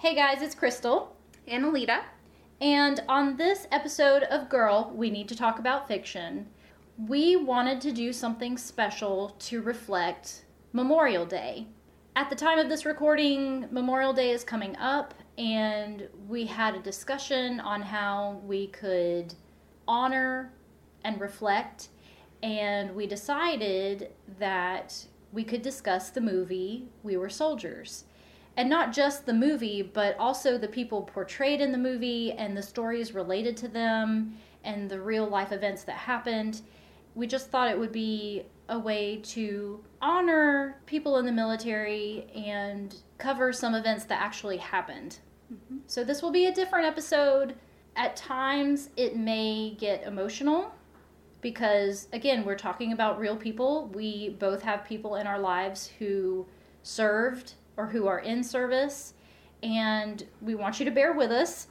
Hey guys, it's Crystal. And Alita. And on this episode of Girl, we need to talk about fiction. We wanted to do something special to reflect Memorial Day. At the time of this recording, Memorial Day is coming up, and we had a discussion on how we could honor and reflect, and we decided that we could discuss the movie We Were Soldiers. And not just the movie, but also the people portrayed in the movie and the stories related to them and the real life events that happened. We just thought it would be a way to honor people in the military and cover some events that actually happened. Mm-hmm. So, this will be a different episode. At times, it may get emotional because, again, we're talking about real people. We both have people in our lives who served or who are in service, and we want you to bear with us,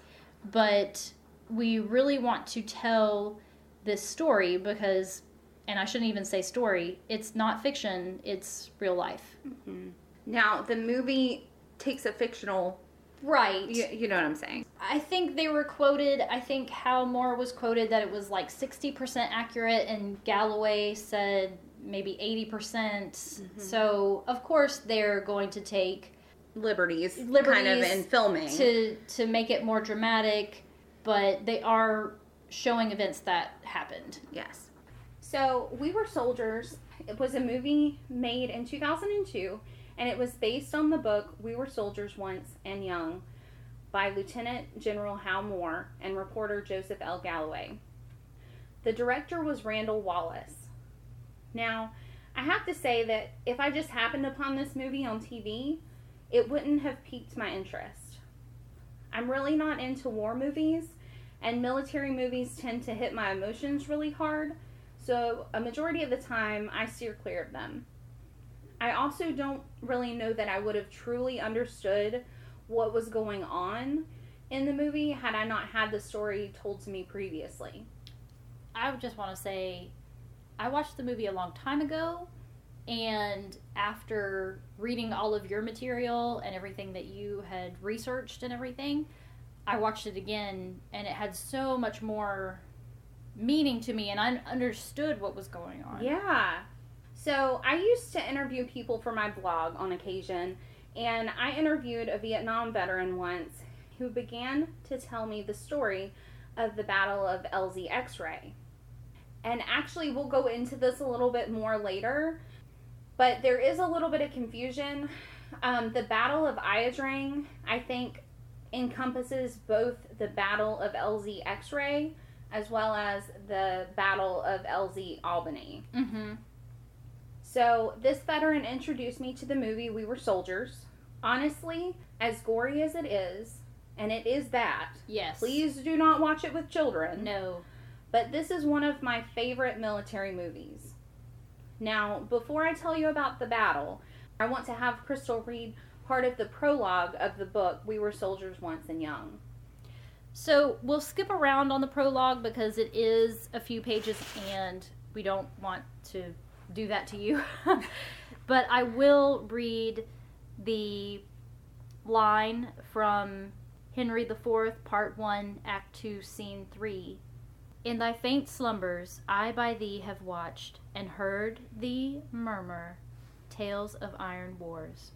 but we really want to tell this story because and I shouldn't even say story. It's not fiction. It's real life. Mm-hmm. Now the movie takes a fictional. Right. You, you know what I'm saying. I think they were quoted. I think Hal Moore was quoted that it was like 60% accurate, and Galloway said maybe 80%. percent mm hmm So, of course, they're going to take liberties, liberties kind of in filming to to make it more dramatic, but they are showing events that happened. Yes. So, We Were Soldiers. It was a movie made in 2002, and it was based on the book We Were Soldiers Once and Young by Lieutenant General Hal Moore and reporter Joseph L. Galloway. The director was Randall Wallace. Now, I have to say that if I just happened upon this movie on TV, it wouldn't have piqued my interest. I'm really not into war movies, and military movies tend to hit my emotions really hard, so, a majority of the time, I steer clear of them. I also don't really know that I would have truly understood what was going on in the movie had I not had the story told to me previously. I just want to say I watched the movie a long time ago, and after reading all of your material and everything that you had researched and everything, I watched it again, and it had so much more meaning to me and I understood what was going on. Yeah. So I used to interview people for my blog on occasion, and I interviewed a Vietnam veteran once who began to tell me the story of the Battle of LZ X ray. And actually, we'll go into this a little bit more later, but there is a little bit of confusion. Um, the Battle of Ia Drang, I think, encompasses both the Battle of LZ X ray as well as the Battle of LZ Albany. Mm-hmm. So this veteran introduced me to the movie We Were Soldiers. Honestly, as gory as it is, and it is that. Yes. Please do not watch it with children. No. But this is one of my favorite military movies. Now, before I tell you about the battle, I want to have Crystal read part of the prologue of the book We Were Soldiers Once and Young. So we'll skip around on the prologue because it is a few pages and we don't want to do that to you. but I will read the line from Henry IV, Part 1, Act 2, Scene 3. In thy faint slumbers, I by thee have watched and heard thee murmur tales of iron wars.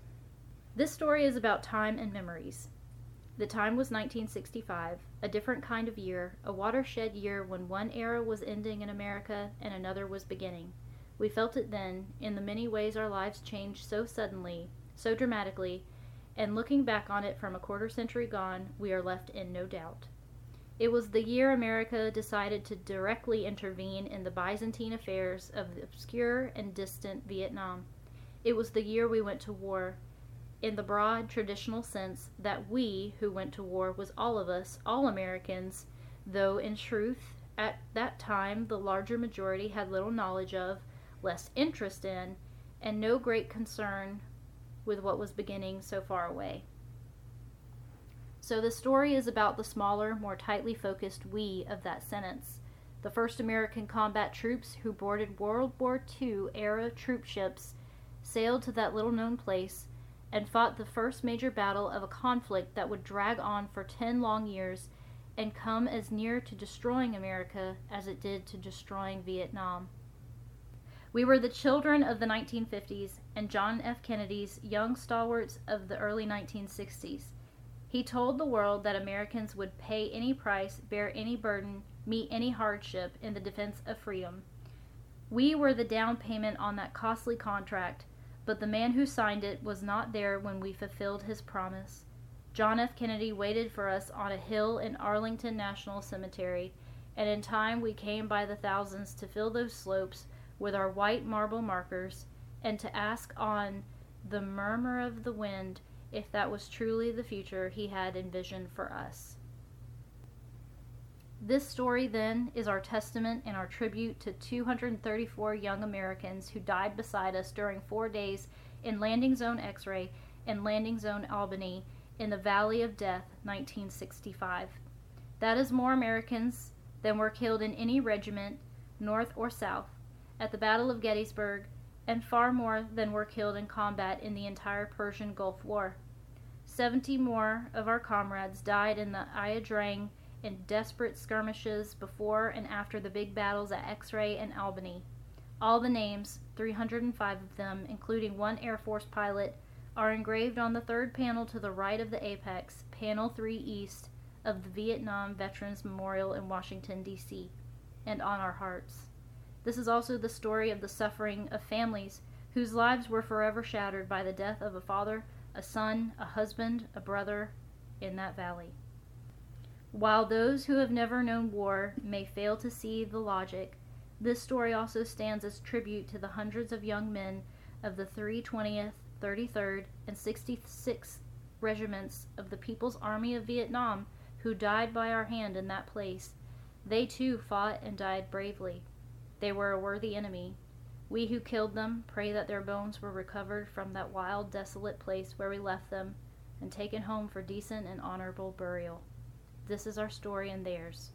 This story is about time and memories. The time was 1965, a different kind of year, a watershed year when one era was ending in America and another was beginning. We felt it then, in the many ways our lives changed so suddenly, so dramatically, and looking back on it from a quarter century gone, we are left in no doubt. It was the year America decided to directly intervene in the Byzantine affairs of the obscure and distant Vietnam. It was the year we went to war, in the broad traditional sense that we who went to war was all of us, all Americans, though in truth at that time the larger majority had little knowledge of, less interest in, and no great concern with what was beginning so far away. So the story is about the smaller, more tightly focused we of that sentence. The first American combat troops who boarded World War II era troop ships sailed to that little known place and fought the first major battle of a conflict that would drag on for 10 long years and come as near to destroying America as it did to destroying Vietnam. We were the children of the 1950s and John F. Kennedy's young stalwarts of the early 1960s. He told the world that Americans would pay any price, bear any burden, meet any hardship in the defense of freedom. We were the down payment on that costly contract, but the man who signed it was not there when we fulfilled his promise. John F. Kennedy waited for us on a hill in Arlington National Cemetery, and in time we came by the thousands to fill those slopes with our white marble markers and to ask on the murmur of the wind if that was truly the future he had envisioned for us. This story, then, is our testament and our tribute to 234 young Americans who died beside us during four days in Landing Zone X ray and Landing Zone Albany in the Valley of Death, 1965. That is more Americans than were killed in any regiment, North or South, at the Battle of Gettysburg, and far more than were killed in combat in the entire Persian Gulf War. Seventy more of our comrades died in the Ia Drang in desperate skirmishes before and after the big battles at X Ray and Albany. All the names, 305 of them, including one Air Force pilot, are engraved on the third panel to the right of the apex, panel 3 east, of the Vietnam Veterans Memorial in Washington, D.C., and on our hearts. This is also the story of the suffering of families whose lives were forever shattered by the death of a father, a son, a husband, a brother in that valley. While those who have never known war may fail to see the logic, this story also stands as tribute to the hundreds of young men of the 320th, 33rd, and 66th regiments of the People's Army of Vietnam who died by our hand in that place. They too fought and died bravely. They were a worthy enemy. We who killed them pray that their bones were recovered from that wild, desolate place where we left them and taken home for decent and honorable burial. This is our story and theirs.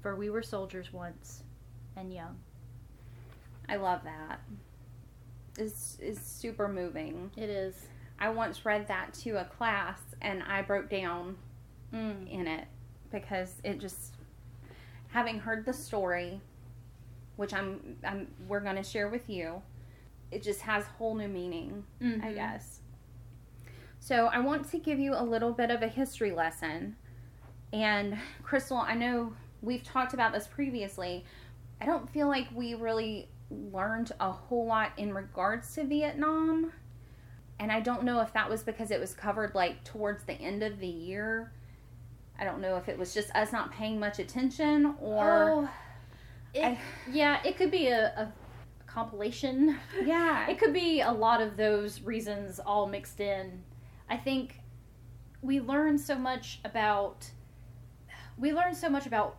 For we were soldiers once and young. I love that. It's, it's super moving. It is. I once read that to a class and I broke down Mm. in it because it just having heard the story which I'm I'm we're going to share with you. It just has whole new meaning I Mhm. guess. So I want to give you a little bit of a history lesson. And Crystal I know we've talked about this previously. I don't feel like we really learned a whole lot in regards to Vietnam. And I don't know if that was because it was covered like towards the end of the year. I don't know if it was just us not paying much attention or Oh, it, I- yeah, it could be a, a compilation. yeah, It could be a lot of those reasons all mixed in. I think we learn so much about we learn so much about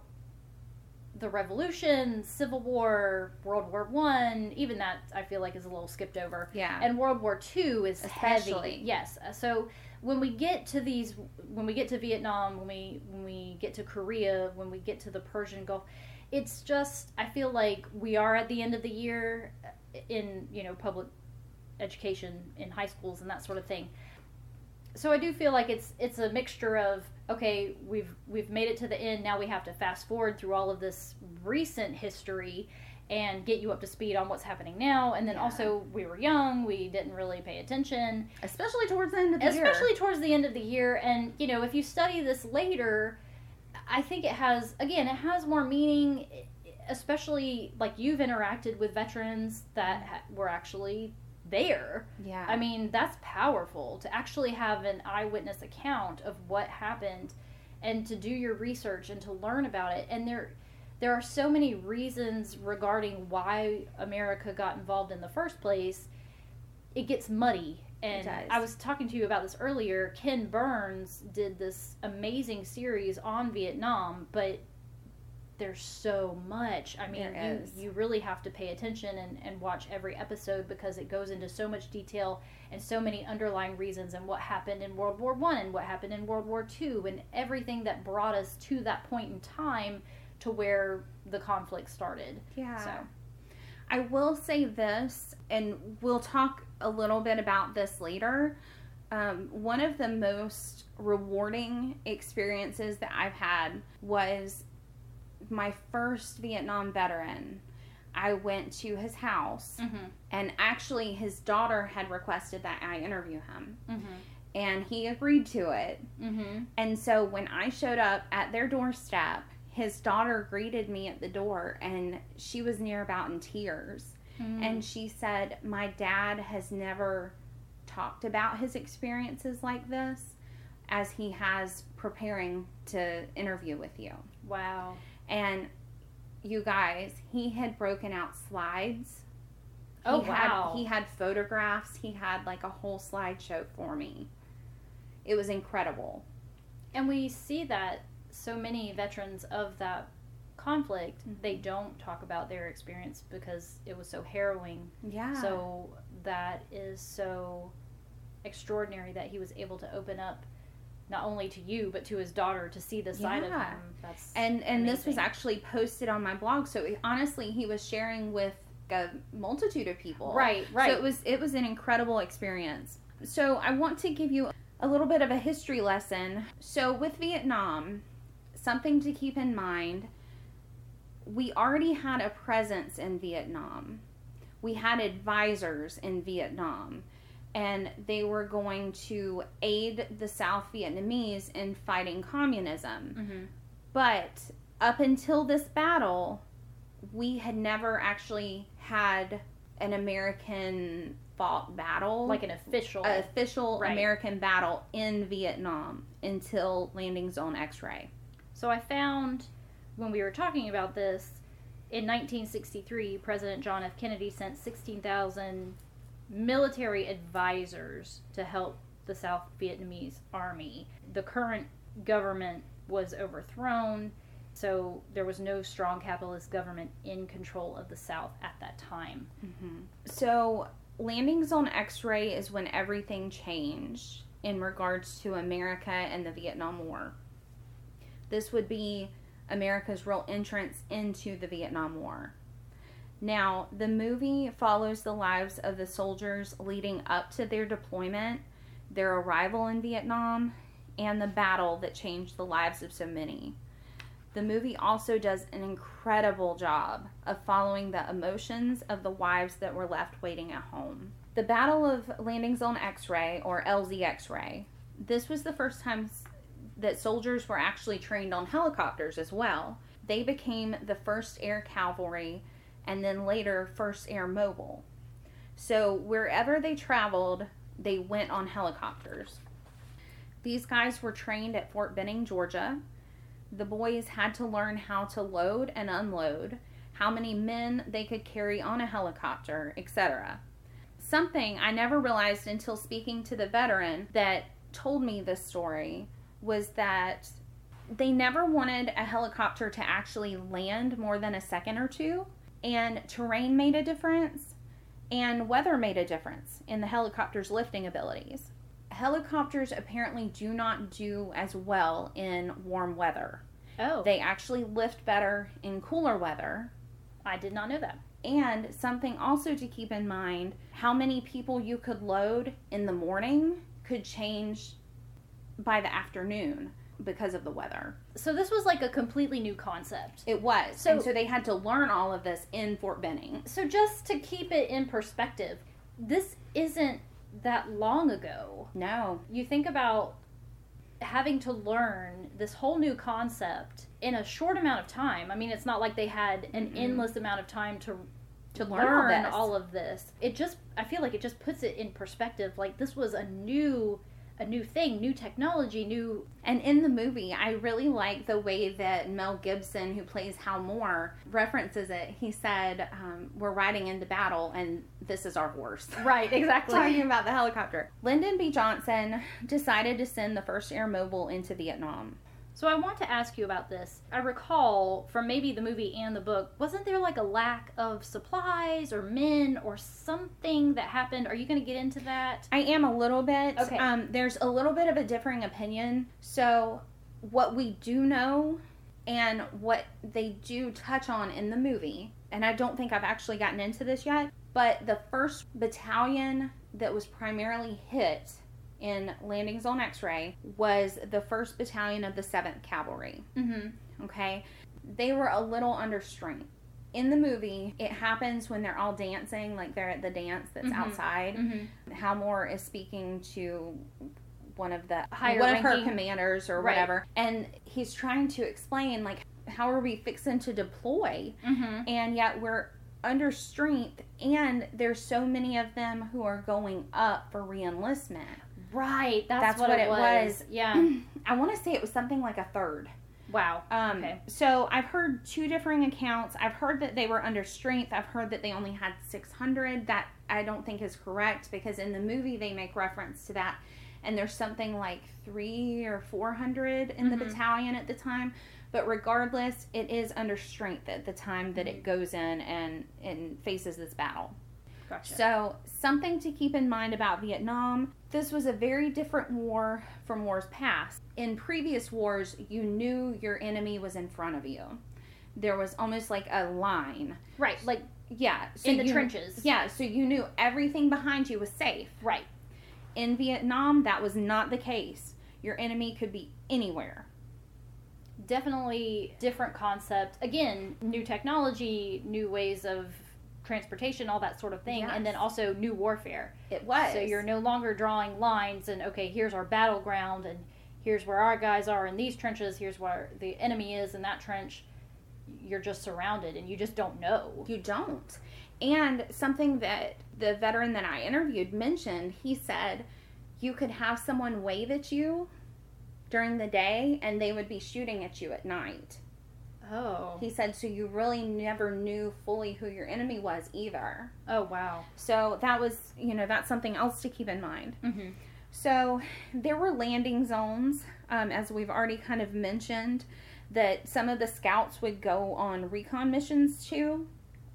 the revolution, civil war, World War One. Even that I feel like is a little skipped over. yeah, And World War Two is Especially. heavy. Yes. Uh, so when we get to these, when we get to Vietnam, when we when we get to Korea, when we get to the Persian Gulf, it's just I feel like we are at the end of the year in you know public education in high schools and that sort of thing. So I do feel like it's it's a mixture of okay we've we've made it to the end now we have to fast forward through all of this recent history and get you up to speed on what's happening now and then Yeah. also we were young we didn't really pay attention especially towards the end of the especially year. towards the end of the year and you know if you study this later i think it has again it has more meaning especially like you've interacted with veterans that ha- were actually there. Yeah, i mean that's powerful to actually have an eyewitness account of what happened and to do your research and to learn about it. And there there are so many reasons regarding why america got involved in the first place. It gets muddy and i was talking to you about this earlier. Ken burns did this amazing series on vietnam but there's so much. I mean you, you really have to pay attention and, and watch every episode because it goes into so much detail and so many underlying reasons and what happened in world war one and what happened in world war two and everything that brought us to that point in time to where the conflict started. Yeah. so. I will say this, and we'll talk a little bit about this later. Um, one of the most rewarding experiences that I've had was my first Vietnam veteran. I went to his house, Mm-hmm. and actually, his daughter had requested that I interview him, Mm-hmm. and he agreed to it. Mm-hmm. And so, when I showed up at their doorstep, his daughter greeted me at the door, and she was near about in tears. Mm-hmm. And she said, My dad has never talked about his experiences like this as he has preparing to interview with you. wow. And you guys, he had broken out slides. Oh he had, wow. He had photographs. He had like a whole slideshow for me. It was incredible. And we see that so many veterans of that conflict, Mhm. they don't talk about their experience because it was so harrowing. Yeah. So that is so extraordinary that he was able to open up not only to you but to his daughter to see the side of him. That's and and this was actually posted on my blog. So honestly, he was sharing with a multitude of people. right, right. So it was it was an incredible experience. So I want to give you a little bit of a history lesson. So with Vietnam, something to keep in mind, we already had a presence in Vietnam. We had advisors in Vietnam and they were going to aid the South Vietnamese in fighting communism. mm-hmm. But up until this battle, we had never actually had an American fought battle, like an official. official Right. American battle in Vietnam until Landing Zone X Ray. So I found when we were talking about this in 1963, President John F. Kennedy sent 16,000 military advisors to help the South Vietnamese army. The current government was overthrown, so there was no strong capitalist government in control of the South at that time. Mm-hmm. So, Landing Zone X Ray is when everything changed in regards to America and the Vietnam War. This would be America's real entrance into the Vietnam War. Now, the movie follows the lives of the soldiers leading up to their deployment, their arrival in Vietnam, and the battle that changed the lives of so many. The movie also does an incredible job of following the emotions of the wives that were left waiting at home. The Battle of Landing Zone X Ray, or LZX Ray, this was the first time that soldiers were actually trained on helicopters as well. They became the first air cavalry and then later first air mobile. So wherever they traveled, they went on helicopters. These guys were trained at Fort Benning, Georgia. The boys had to learn how to load and unload, how many men they could carry on a helicopter, etc. Something I never realized until speaking to the veteran that told me this story was that they never wanted a helicopter to actually land more than a second or two, and terrain made a difference, and weather made a difference in the helicopter's lifting abilities. Helicopters apparently do not do as well in warm weather. Oh, They actually lift better in cooler weather. I did not know that. And something also to keep in mind how many people you could load in the morning could change by the afternoon because of the weather. So this was like a completely new concept. It was. So- and so they had to learn all of this in Fort Benning. So just to keep it in perspective, this isn't that long ago. No. You think about having to learn this whole new concept in a short amount of time. I mean, it's not like they had an Mm-mm. endless amount of time to To learn, learn, all, all, of this. It just I feel like it just puts it in perspective. Like this was a new a new thing, new technology, new And in the movie, I really like the way that Mel Gibson, who plays Hal Moore, references it. He said, um, We're riding into battle, and this is our horse. Right, exactly. Talking about the helicopter. Lyndon B. Johnson decided to send the first air mobile into Vietnam. So I want to ask you about this. I recall from maybe the movie and the book, wasn't there like a lack of supplies or men or something that happened? Are you going to get into that? I am a little bit. Okay. Um, there's a little bit of a differing opinion. So, what we do know and what they do touch on in the movie, and I don't think I've actually gotten into this yet, but the first battalion that was primarily hit in Landing Zone X ray was the 1st Battalion of the 7th Cavalry. Mm-hmm. Okay? They were a little under strength. In the movie, it happens when they're all dancing, like they're at the dance that's Mhm. outside. Mm-hmm. Hal Moore is speaking to one of the Higher one of her commanders or Right. whatever, and he's trying to explain like how are we fixing to deploy, Mm-hmm. and yet we're under strength, and there's so many of them who are going up for reenlistment. Right. That's, That's what, what it was. was. Yeah. I want to say it was something like a third. wow. Um, Okay. So I've heard two differing accounts. I've heard that they were under strength. I've heard that they only had 600. That I don't think is correct because in the movie they make reference to that. And there's something like three or 400 in the Mhm. battalion at the time. But regardless, it is under strength at the time that it goes in and, and faces this battle. Gotcha. So, something to keep in mind about Vietnam this was a very different war from wars past. In previous wars, you knew your enemy was in front of you. There was almost like a line. right. Like Yeah. So in the you- trenches. Yeah, so you knew everything behind you was safe. Right. In Vietnam, that was not the case. Your enemy could be anywhere. Definitely different concept. Again, new technology, new ways of transportation, all that sort of thing, and then also new warfare. It was. So you're no longer drawing lines and okay, here's our battleground and here's where our guys are in these trenches, here's where the enemy is in that trench. You're just surrounded and you just don't know. You don't. And something that the veteran that I interviewed mentioned, he said you could have someone wave at you during the day and they would be shooting at you at night. Oh. He said so you really never knew fully who your enemy was either. Oh wow. So that was, you know, that's something else to keep in mind. Mm-hmm. So there were landing zones, um, as we've already kind of mentioned, that some of the scouts would go on recon missions to,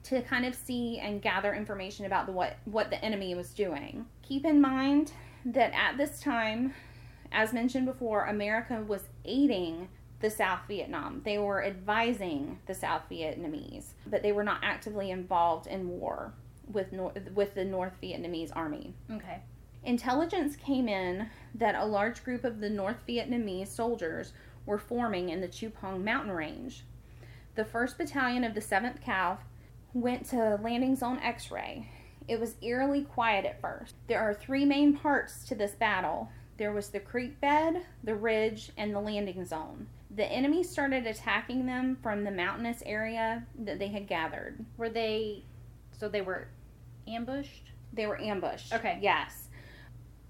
to kind of see and gather information about the what what the enemy was doing. Keep in mind that at this time, as mentioned before, America was aiding the South Vietnam. They were advising the South Vietnamese, but they were not actively involved in war with with the North Vietnamese army. Okay. Intelligence came in that a large group of the North Vietnamese soldiers were forming in the Chu Pong mountain range. The 1st Battalion of the 7th Cav went to landing zone X ray. It was eerily quiet at first. There are three main parts to this battle there was the creek bed, the ridge, and the landing zone. The enemy started attacking them from the mountainous area that they had gathered. Were they so they were ambushed? They were ambushed. Okay. Yes.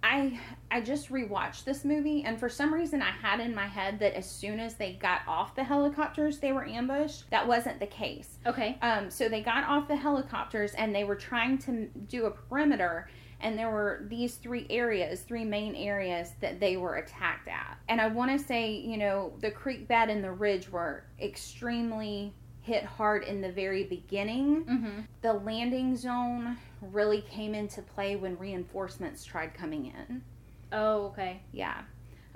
I I just rewatched this movie and for some reason I had in my head that as soon as they got off the helicopters they were ambushed. That wasn't the case. Okay. Um so they got off the helicopters and they were trying to do a perimeter and there were these three areas, three main areas that they were attacked at. And I want to say, you know, the creek bed and the ridge were extremely hit hard in the very beginning Mm-hmm. the landing zone really came into play when reinforcements tried coming in. Oh, okay. Yeah.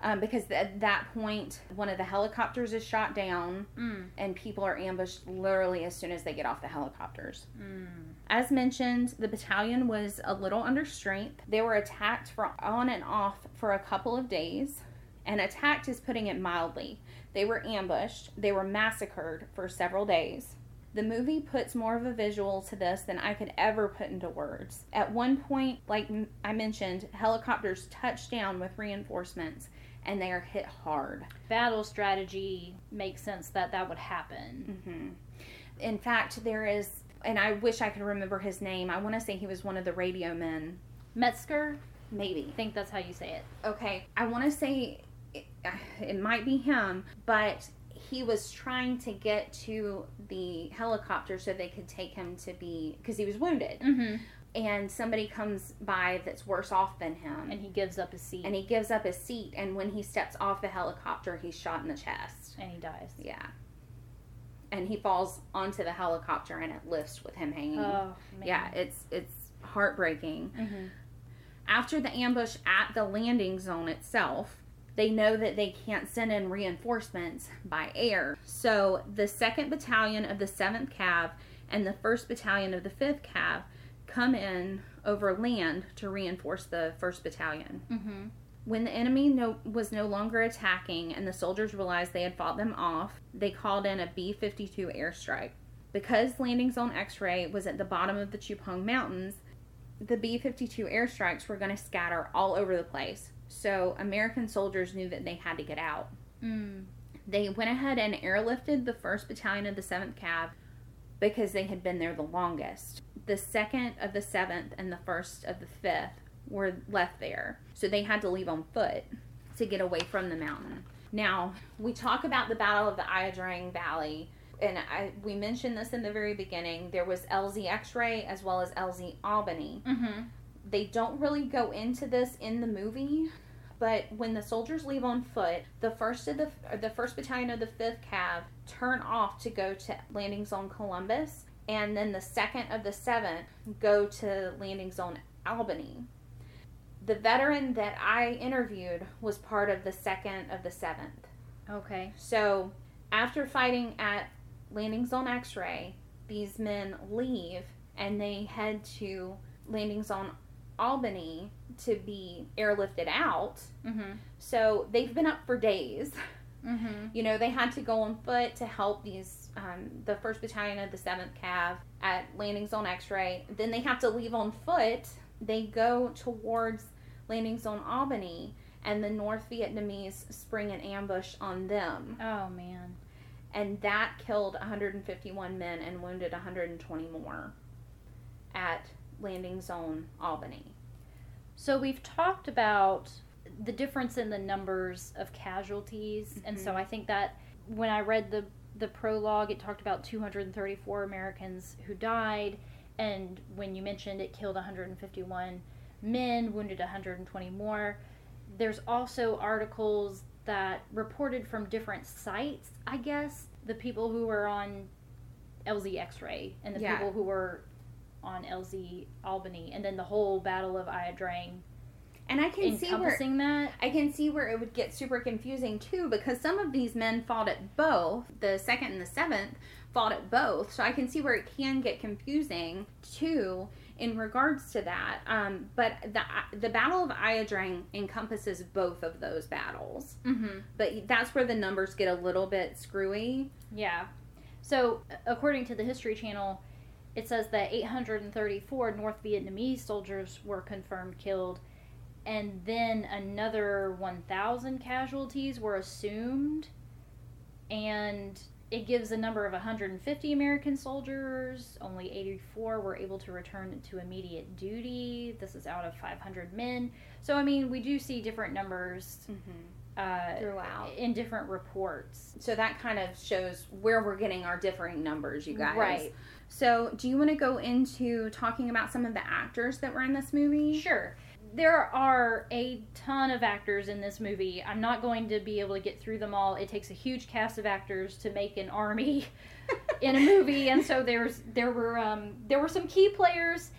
Um, because at that point, one of the helicopters is shot down Mm. and people are ambushed literally as soon as they get off the helicopters. Mm. As mentioned, the battalion was a little under strength. They were attacked for on and off for a couple of days. And attacked is putting it mildly. They were ambushed, they were massacred for several days. The movie puts more of a visual to this than I could ever put into words. At one point, like I mentioned, helicopters touch down with reinforcements and they are hit hard. Battle strategy makes sense that that would happen. hmm In fact, there is, and I wish I could remember his name. I want to say he was one of the radio men. Metzger, Maybe. I think that's how you say it. Okay, I want to say it, it might be him, but he was trying to get to the helicopter so they could take him to be because he was wounded, Mm-hmm. And somebody comes by that's worse off than him, And he gives up his seat and he gives up his seat, and when he steps off the helicopter, he's shot in the chest. and he dies. Yeah, and he falls onto the helicopter, and it lifts with him hanging. Oh, man. yeah, it's it's heartbreaking. Mm-hmm. After the ambush at the landing zone itself, they know that they can't send in reinforcements by air. So the 2nd Battalion of the 7th Cav and the 1st Battalion of the 5th Cav come in over land to reinforce the 1st Battalion. Mm-hmm. When the enemy no, was no longer attacking and the soldiers realized they had fought them off, they called in a B 52 airstrike. Because landing zone X ray was at the bottom of the Chu Pong Mountains, the B 52 airstrikes were going to scatter all over the place. So American soldiers knew that they had to get out. Mm. They went ahead and airlifted the 1st Battalion of the 7th Cav because they had been there the longest. The 2nd of the 7th and the 1st of the 5th were left there. So they had to leave on foot to get away from the mountain. Now, we talk about the Battle of the Ia Drang Valley, and I, we mentioned this in the very beginning. There was LZ X ray as well as LZ Albany. Mm-hmm. They don't really go into this in the movie, but when the soldiers leave on foot, the first of the the first battalion of the fifth cav turn off to go to landing zone Columbus, and then the second of the seventh go to landing zone Albany. The veteran that I interviewed was part of the second of the seventh. Okay. So after fighting at landing zone X-ray, these men leave and they head to landing zone Albany to be airlifted out. Mm-hmm. So they've been up for days. Mm-hmm. You know, they had to go on foot to help these um, the first battalion of the seventh Cav at landing zone X-ray. Then they have to leave on foot. They go towards landing zone Albany, and the North Vietnamese spring an ambush on them, Oh man. and that killed 151 men and wounded 120 more at landing zone Albany. So we've talked about the difference in the numbers of casualties, and so Mhm. I think that when I read the the prologue, it talked about 234 Americans who died, and when you mentioned it killed 151 men, wounded 120 more. There's also articles that reported from different sites. I guess the people who were on LZ X-ray and the Yeah. people who were on LZ Albany, and then the whole Battle of Ia Drang And I can see where that. I can see where it would get super confusing too because some of these men fought at both. The second and the seventh fought at both, so I can see where it can get confusing too in regards to that. Um, but the the Battle of Ia Drang encompasses both of those battles, Mm-hmm. but that's where the numbers get a little bit screwy. Yeah. So, according to the History Channel, it says that 834 North Vietnamese soldiers were confirmed killed, and then another 1,000 casualties were assumed, and it gives a number of 150 American soldiers. Only 84 were able to return to immediate duty. This is out of 500 men. So, I mean, we do see different numbers uh, Throughout. in different reports. So that kind of shows where we're getting our differing numbers, you guys. Right. So, do you want to go into talking about some of the actors that were in this movie? Sure. There are a ton of actors in this movie. I'm not going to be able to get through them all. It takes a huge cast of actors to make an army in a movie, and so there's there were um, there were some key players.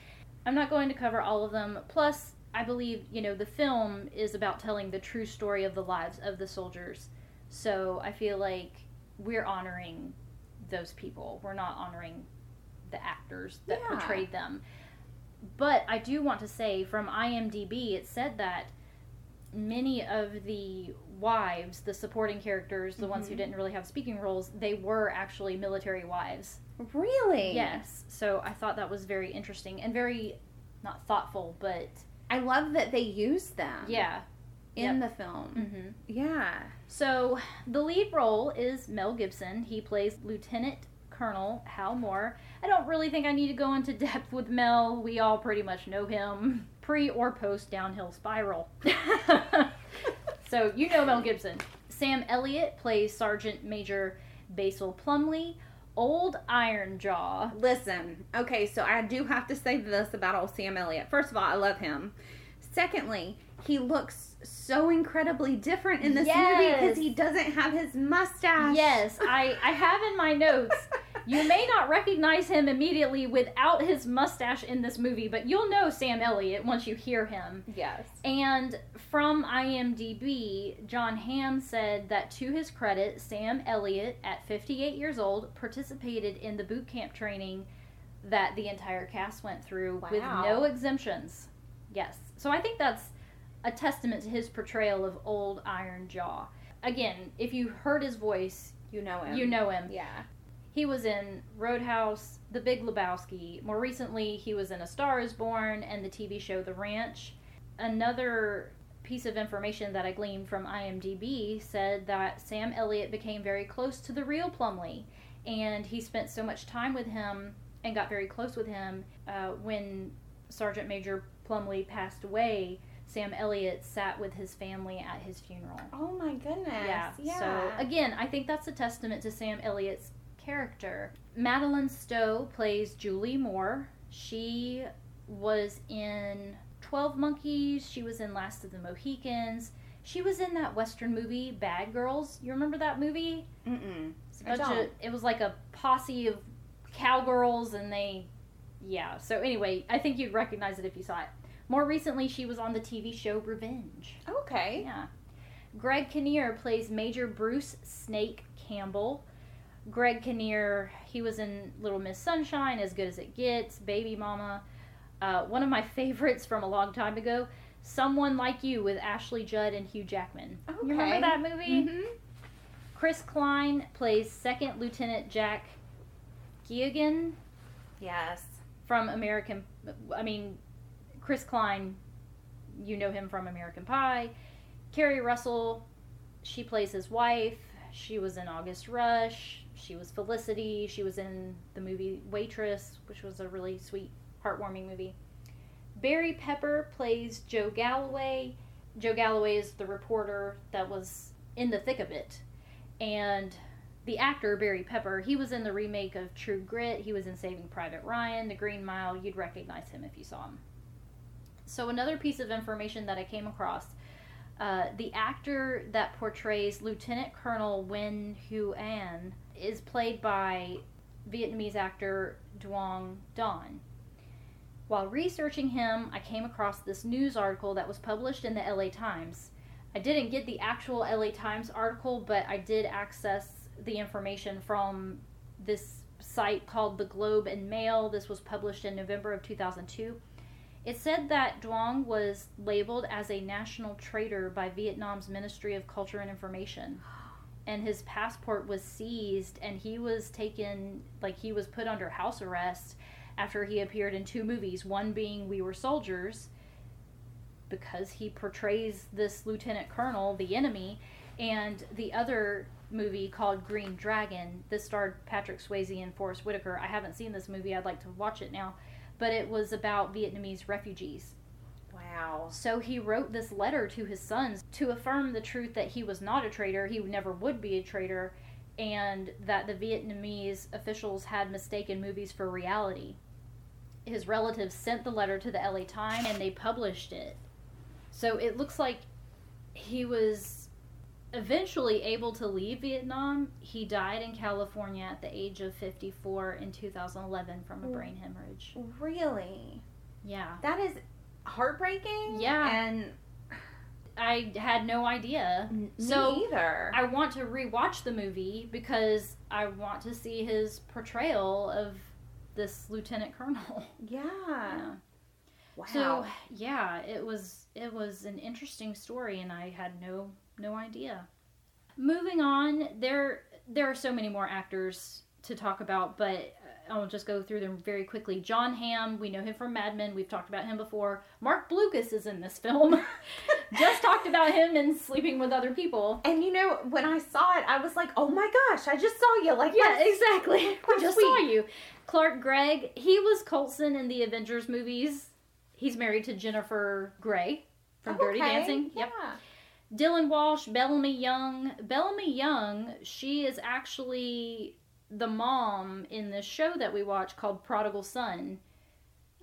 I'm not going to cover all of them. Plus, I believe you know the film is about telling the true story of the lives of the soldiers. So I feel like we're honoring those people. We're not honoring the actors that Yeah. portrayed them. But I do want to say from IMDb, it said that many of the wives, the supporting characters, the ones who Mhm. didn't really have speaking roles, they were actually military wives. Really? Yes. So I thought that was very interesting and very not thoughtful, but I love that they used them. yeah. In the film. hmm Yeah. So the lead role is Mel Gibson. He plays Lieutenant Colonel Hal Moore. I don't really think I need to go into depth with Mel. We all pretty much know him pre or post downhill spiral. so you know Mel Gibson. Sam Elliott plays Sergeant Major Basil Plumley. Old Iron Jaw. Listen, okay, so I do have to say this about old Sam Elliott. First of all, I love him. Secondly, he looks so incredibly different in this movie because he doesn't have his mustache. Yes, I, I have in my notes. You may not recognize him immediately without his mustache in this movie, but you'll know Sam Elliott once you hear him. Yes. And from IMDb, Jon Hamm said that to his credit, Sam Elliott, at 58 years old, participated in the boot camp training that the entire cast went through with no exemptions. Yes. So I think that's a testament to his portrayal of old Iron Jaw. Again, if you heard his voice, You know him. you know him. Yeah. He was in Roadhouse, The Big Lebowski. More recently, he was in A Star is Born and the TV show The Ranch. Another piece of information that I gleaned from IMDb said that Sam Elliott became very close to the real Plumley, and he spent so much time with him and got very close with him uh, when Sergeant Major Plumley passed away. Sam Elliott sat with his family at his funeral. Oh my goodness. Yeah. Yeah. So again, I think that's a testament to Sam Elliott's character. Madeleine Stowe plays Julie Moore. She was in Twelve Monkeys. She was in Last of the Mohicans. She was in that Western movie Bad Girls. You remember that movie? Mm-mm. It's a I bunch of, it was like a posse of cowgirls, and they, yeah. So anyway, I think you'd recognize it if you saw it. More recently, she was on the TV show Revenge. Okay. Yeah. Greg Kinnear plays Major Bruce Snake Campbell. Greg Kinnear, he was in Little Miss Sunshine, As Good as It Gets, Baby Mama. Uh, one of my favorites from a long time ago, Someone Like You with Ashley Judd and Hugh Jackman. You remember that movie? Mm-hmm. Chris Klein plays Second Lieutenant Jack Geoghegan Yes. from American. I mean, Chris Klein, you know him from American Pie. Keri Russell, she plays his wife. She was in August Rush. She was Felicity. She was in the movie Waitress, which was a really sweet, heartwarming movie. Barry Pepper plays Joe Galloway. Joe Galloway is the reporter that was in the thick of it. And the actor Barry Pepper, he was in the remake of True Grit. He was in Saving Private Ryan, The Green Mile. You'd recognize him if you saw him. So another piece of information that I came across: uh, the actor that portrays Lieutenant Colonel Nguyen Huu An is played by Vietnamese actor Duong Don. While researching him, I came across this news article that was published in the LA Times. I didn't get the actual LA Times article, but I did access the information from this site called the Globe and Mail. This was published in November of 2002. It said that Duong was labeled as a national traitor by Vietnam's Ministry of Culture and Information. And his passport was seized, and he was taken, like, he was put under house arrest after he appeared in two movies one being We Were Soldiers, because he portrays this lieutenant colonel, the enemy, and the other movie called Green Dragon. This starred Patrick Swayze and Forest Whitaker. I haven't seen this movie, I'd like to watch it now, but it was about Vietnamese refugees. Wow. So he wrote this letter to his sons to affirm the truth that he was not a traitor, he never would be a traitor, and that the Vietnamese officials had mistaken movies for reality. His relatives sent the letter to the LA Times and they published it. So it looks like he was eventually able to leave Vietnam. He died in California at the age of 54 in 2011 from a brain hemorrhage. Really? Yeah. That is heartbreaking. Yeah. And I had no idea. me So, either. I want to rewatch the movie because I want to see his portrayal of this lieutenant colonel. yeah. Yeah. Wow. So yeah, it was it was an interesting story, and I had no no idea. Moving on, there there are so many more actors to talk about, but I'll just go through them very quickly. Jon Hamm, we know him from Mad Men. We've talked about him before. Marc Blucas is in this film. just talked about him in Sleeping with Other People. and you know, when I saw it, I was like, "Oh my gosh, I just saw you!" Like, Yeah, exactly. How just saw you. Clark Gregg, he was Coulson in the Avengers movies. He's married to Jennifer Grey from Dirty Okay, Dancing. Yeah. Dylan Walsh, Bellamy Young. Bellamy Young, she is actually the mom in this show that we watch called Prodigal Son.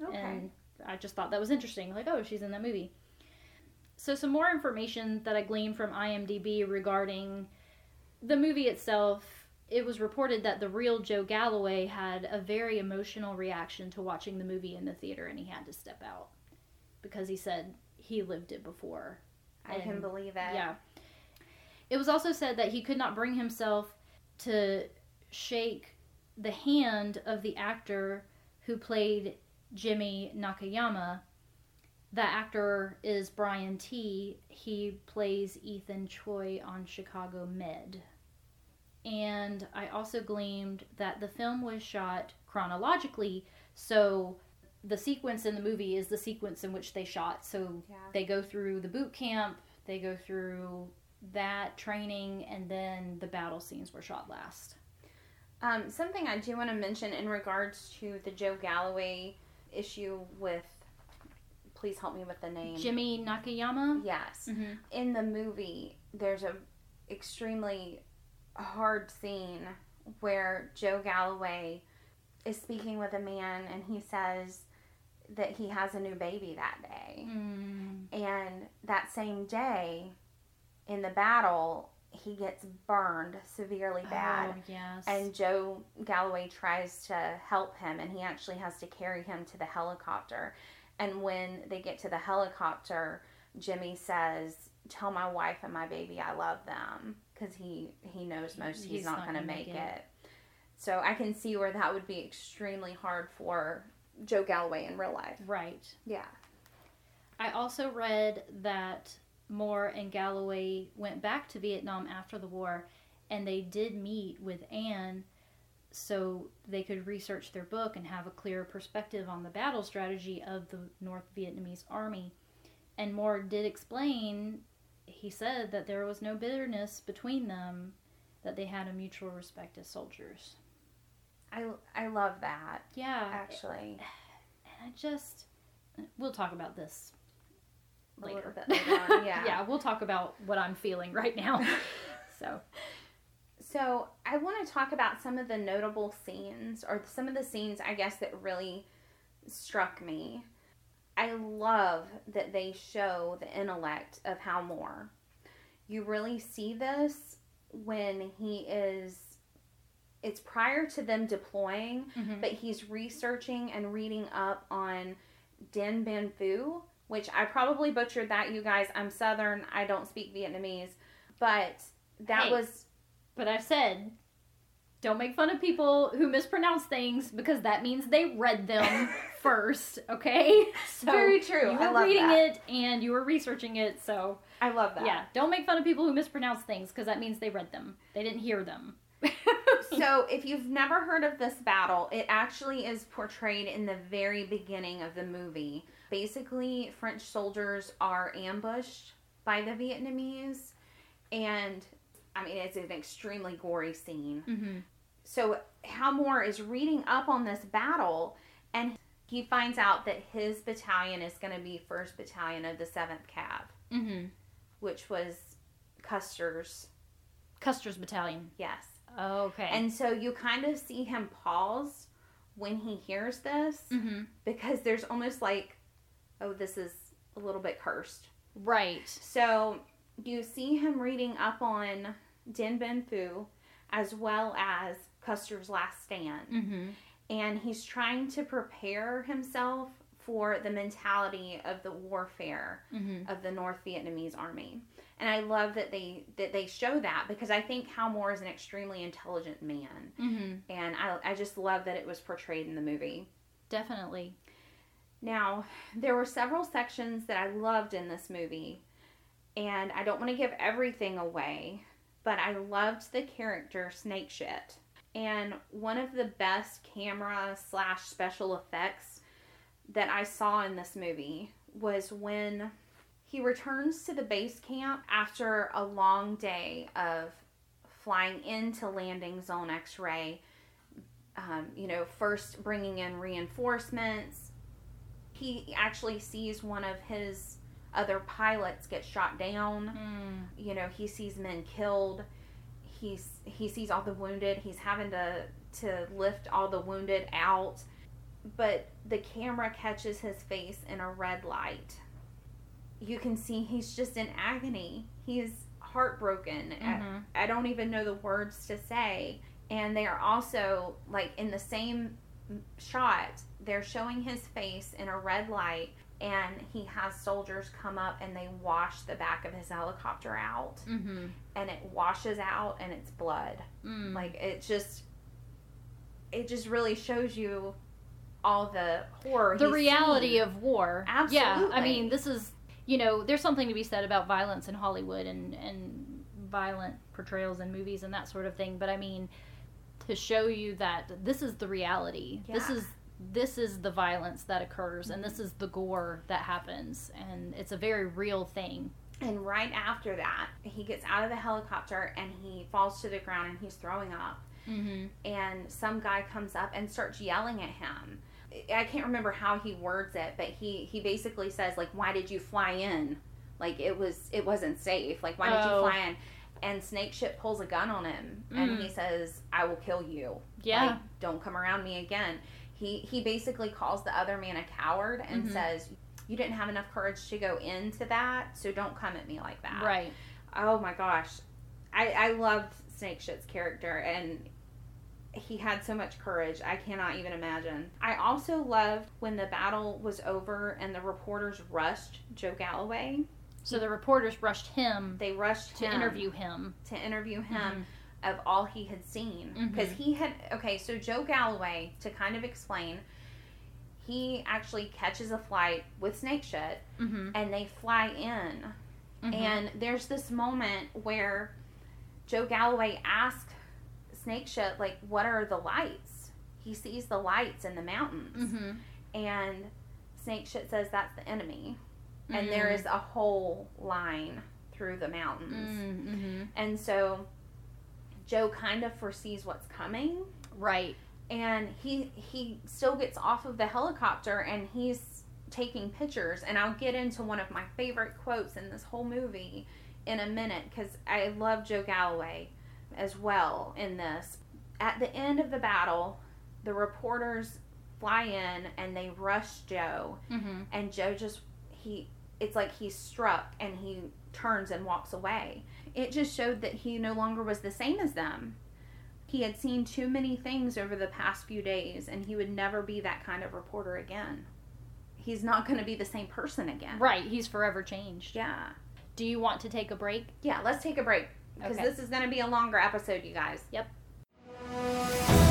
Okay. And I just thought that was interesting. Like, oh, she's in that movie. So, some more information that I gleaned from IMDb regarding the movie itself. It was reported that the real Joe Galloway had a very emotional reaction to watching the movie in the theater and he had to step out because he said he lived it before. I can believe it. Yeah. It was also said that he could not bring himself to shake the hand of the actor who played Jimmy Nakayama The actor is Brian Tee. He plays Ethan Choi on Chicago Med. And I also gleaned that the film was shot chronologically, so the sequence in the movie is the sequence in which they shot. So Yeah. they go through the boot camp, they go through that training, and then the battle scenes were shot last. Um, something I do want to mention in regards to the Joe Galloway issue with, please help me with the name. Jimmy Nakayama. Yes. Mm-hmm. In the movie, there's a extremely hard scene where Joe Galloway is speaking with a man and he says that he has a new baby that day. Mm. And that same day in the battle, he gets burned severely bad. Oh, yes. And Joe Galloway tries to help him, and he actually has to carry him to the helicopter. And when they get to the helicopter, Jimmy says, "Tell my wife and my baby I love them," because he he knows most he's, He's not, not going to make make it. it. So I can see where that would be extremely hard for Joe Galloway in real life. right. Yeah. I also read that Moore and Galloway went back to Vietnam after the war and they did meet with An so they could research their book and have a clearer perspective on the battle strategy of the North Vietnamese army. And Moore did explain, he said that there was no bitterness between them, that they had a mutual respect as soldiers. I, I love that, Yeah. actually. And I just, we'll talk about this A little later. bit later on, yeah. yeah, we'll talk about what I'm feeling right now. so, So I want to talk about some of the notable scenes, or some of the scenes I guess that really struck me. I love that they show the intellect of Hal Moore. You really see this when he is. It's prior to them deploying, mhm. but he's researching and reading up on Dien Bien Phu, which I probably butchered that, you guys. I'm Southern, I don't speak Vietnamese, but that Hey. was but I've said, don't make fun of people who mispronounce things because that means they read them first, okay? So very true. you were reading that. it and you were researching it, so I love that. yeah, don't make fun of people who mispronounce things because that means they read them. They didn't hear them. So, if you've never heard of this battle, it actually is portrayed in the very beginning of the movie. Basically, French soldiers are ambushed by the Vietnamese, and I mean, it's an extremely gory scene. mm-hmm. So, Hal Moore is reading up on this battle, and he finds out that his battalion is going to be 1st Battalion of the 7th Cav, Mm-hmm. which was Custer's, Custer's battalion. yes. Okay. And so you kind of see him pause when he hears this mm-hmm. because there's almost like, oh, this is a little bit cursed. right. So you see him reading up on Dien Bien Phu as well as Custer's Last Stand. Mm-hmm. And he's trying to prepare himself for the mentality of the warfare Mm-hmm. of the North Vietnamese army. And I love that they that they show that because I think Hal Moore is an extremely intelligent man. Mm-hmm. and I, I just love that it was portrayed in the movie. Definitely. Now, there were several sections that I loved in this movie, and I don't want to give everything away, but I loved the character Snake Shit. And one of the best camera slash special effects that I saw in this movie was when he returns to the base camp after a long day of flying into landing zone X ray. Um, you know, first bringing in reinforcements. He actually sees one of his other pilots get shot down Mm. you know he sees men killed he's he sees all the wounded he's having to to lift all the wounded out but the camera catches his face in a red light you can see he's just in agony he's heartbroken I- Mhm. I don't even know the words to say and they are also like in the same shot they're showing his face in a red light and he has soldiers come up and they wash the back of his helicopter out Mm-hmm. and it washes out and it's blood Mm. like it just it just really shows you all the horror, the reality seen. of war. Absolutely. Yeah, I mean, this is you know, there's something to be said about violence in Hollywood and and violent portrayals in movies and that sort of thing. But I mean, to show you that this is the reality. Yeah. This is this is the violence that occurs and this is the gore that happens and it's a very real thing. And right after that, he gets out of the helicopter and he falls to the ground and he's throwing up. Mm-hmm. And some guy comes up and starts yelling at him. I can't remember how he words it, but he he basically says like, "Why did you fly in? Like it was it wasn't safe. Like why did you Oh. fly in?" And Snake Shit pulls a gun on him and Mm. he says, "I will kill you. Yeah. Like, don't come around me again." He he basically calls the other man a coward and Mhm. says, "You didn't have enough courage to go into that, so don't come at me like that." right. Oh my gosh. I, I loved Snake Shit's character and he had so much courage. I cannot even imagine. I also loved when the battle was over and the reporters rushed Joe Galloway. So the reporters rushed him They rushed to him interview him. to interview him Mhm. of all he had seen because Mhm. he had okay, so Joe Galloway to kind of explain he actually catches a flight with Snake Shit Mhm. and they fly in Mhm. And there's this moment where Joe Galloway asks Snake Shit, like, what are the lights? He sees the lights in the mountains. Mhm. And Snake Shit says that's the enemy. And Mm. there is a whole line through the mountains. Mm, mhm. And so Joe kind of foresees what's coming. Right. And he he still gets off of the helicopter and he's taking pictures and I'll get into one of my favorite quotes in this whole movie in a minute cuz I love Joe Galloway as well in this. At the end of the battle, the reporters fly in and they rush Joe Mhm. and Joe just he it's like he's struck and he turns and walks away. It just showed that he no longer was the same as them. He had seen too many things over the past few days and he would never be that kind of reporter again. He's not going to be the same person again. Right. He's forever changed. Yeah. Do you want to take a break? Yeah, let's take a break because Okay. this is going to be a longer episode, you guys. Yep.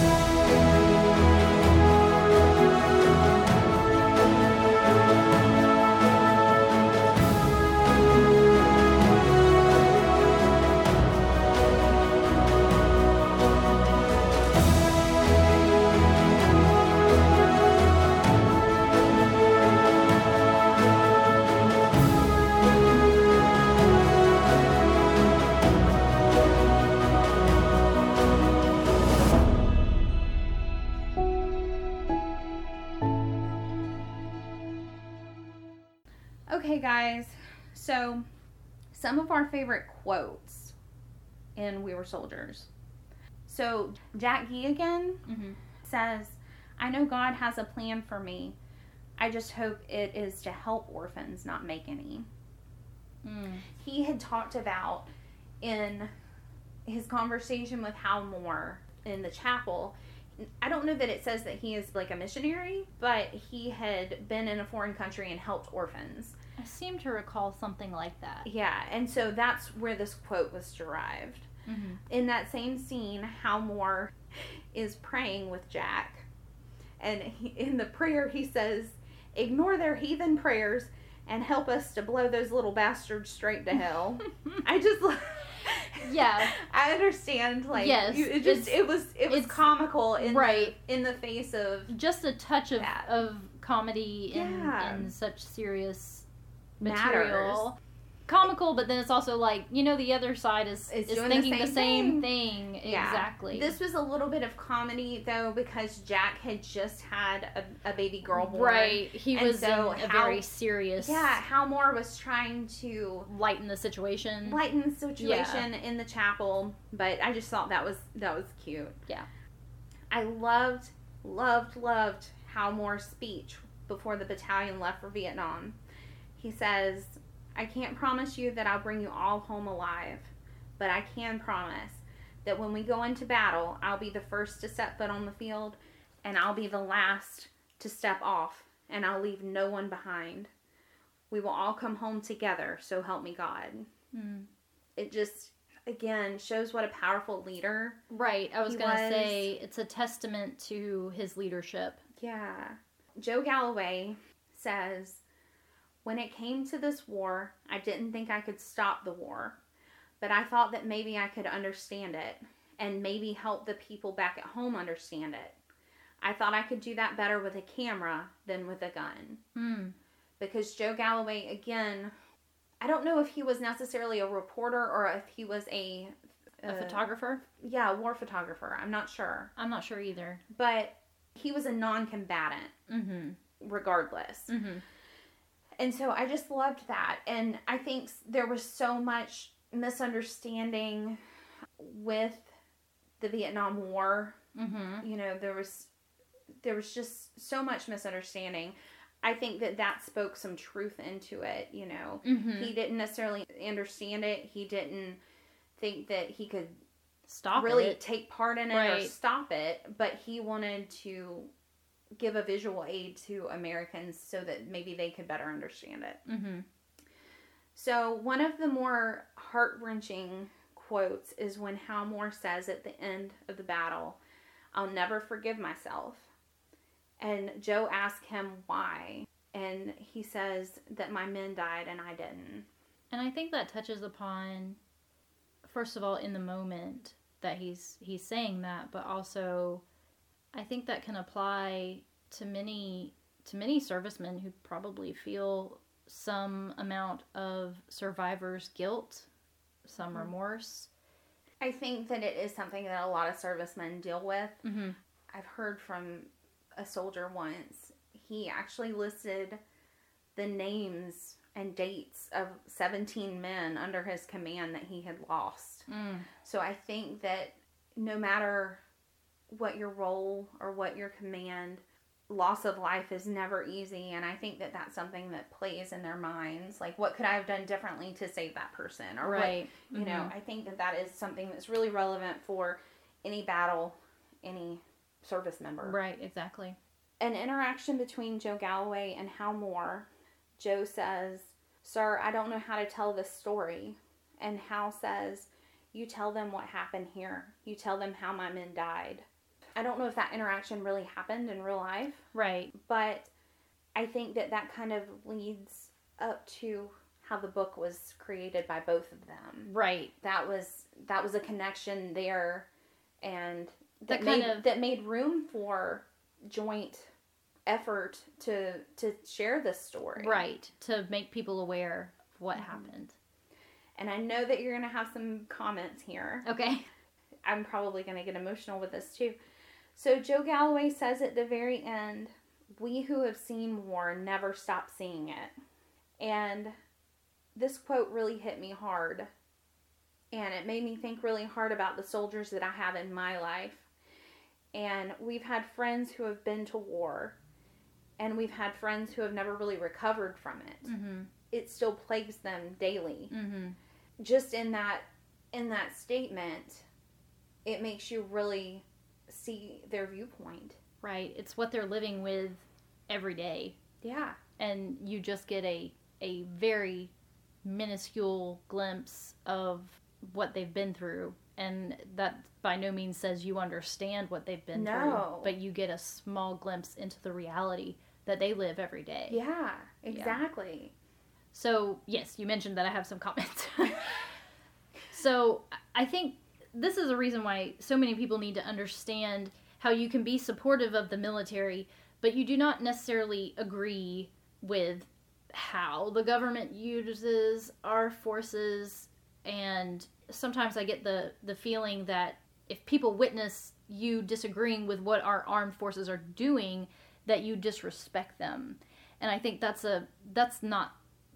Guys. So, some of our favorite quotes in We Were Soldiers. So, Jack Geoghegan Mhm. says, I know God has a plan for me. I just hope it is to help orphans, not make any. Mm. He had talked about in his conversation with Hal Moore in the chapel. I don't know that it says that he is like a missionary, but he had been in a foreign country and helped orphans. I seem to recall something like that. Yeah, and so that's where this quote was derived. Mm-hmm. In that same scene, Hal Moore is praying with Jack. And he, in the prayer, he says, Ignore their heathen prayers and help us to blow those little bastards straight to hell. I just. Yeah. I understand. Like, Yes, you, it just it was it was comical in right. the, in the face of Just a touch of, Yeah. of comedy in, Yeah. in such serious Matters. material. Comical, but then it's also like you know the other side is It's is doing the thinking the same same, thing, Yeah. exactly. This was a little bit of comedy though because Jack had just had a, a baby girl born. right, he And was so in a how- very serious, Yeah, Hal Moore was trying to lighten the situation. lighten the situation in the chapel, but I just thought that was that was cute. Yeah. I loved, loved, loved Hal Moore's speech before the battalion left for Vietnam. He says, I can't promise you that I'll bring you all home alive, but I can promise that when we go into battle, I'll be the first to set foot on the field, and I'll be the last to step off, and I'll leave no one behind. We will all come home together, so help me God. Mm. It just, again, shows what a powerful leader. Right, I was gonna say it's a testament to his leadership Yeah. Joe Galloway says, When it came to this war, I didn't think I could stop the war, but I thought that maybe I could understand it and maybe help the people back at home understand it. I thought I could do that better with a camera than with a gun. Mm. Because Joe Galloway, again, I don't know if he was necessarily a reporter or if he was a. A uh, photographer? Yeah, a war photographer. I'm not sure. I'm not sure either. But he was a non combatant Mm-hmm. regardless. Mm-hmm. And so I just loved that. And I think there was so much misunderstanding with the Vietnam War. Mm-hmm. You know, there was there was just so much misunderstanding. I think that that spoke some truth into it, you know. Mm-hmm. He didn't necessarily understand it. He didn't think that he could Stop really it. take part in it or stop it, but he wanted to give a visual aid to Americans so that maybe they could better understand it. Mm-hmm. So, one of the more heart wrenching quotes is when Hal Moore says at the end of the battle, I'll never forgive myself. And Joe asks him why. And he says that my men died and I didn't. And I think that touches upon, first of all, in the moment that he's he's saying that, but also, I think that can apply to many to many servicemen who probably feel some amount of survivor's guilt, some Mhm. remorse. I think that it is something that a lot of servicemen deal with. Mm-hmm. I've heard from a soldier once. He actually listed the names and dates of 17 men under his command that he had lost. Mm. So I think that no matter what your role or what your command, loss of life is never easy. And I think that that's something that plays in their minds. Like, what could I have done differently to save that person? Or what, Right. you know, mm-hmm. I think that that is something that's really relevant for any battle, any service member. Right. Exactly. An interaction between Joe Galloway and Hal Moore. Joe says, Sir, I don't know how to tell this story. And Hal says, You tell them what happened here. You tell them how my men died. I don't know if that interaction really happened in real life, Right. but I think that that kind of leads up to how the book was created by both of them Right. that was that was a connection there and that, That kind made of- that made room for joint effort to to share this story Right. To make people aware of what Mhm. happened. and i know that you're gonna have some comments here Okay. i'm probably gonna get emotional with this too so joe galloway says at the very end we who have seen war never stop seeing it and this quote really hit me hard and it made me think really hard about the soldiers that i have in my life and we've had friends who have been to war and we've had friends who have never really recovered from it Mm-hmm. it still plagues them daily Mm-hmm. just in that in that statement it makes you really see their viewpoint. Right. It's what they're living with every day. yeah. And you just get a a very minuscule glimpse of what they've been through. And that by no means says you understand what they've been No. through but you get a small glimpse into the reality that they live every day. Yeah. exactly. So yes you mentioned that i have some comments. So i think this is a reason why so many people need to understand how you can be supportive of the military but you do not necessarily agree with how the government uses our forces. And sometimes i get the the feeling that if people witness you disagreeing with what our armed forces are doing that you disrespect them. And i think that's a that's not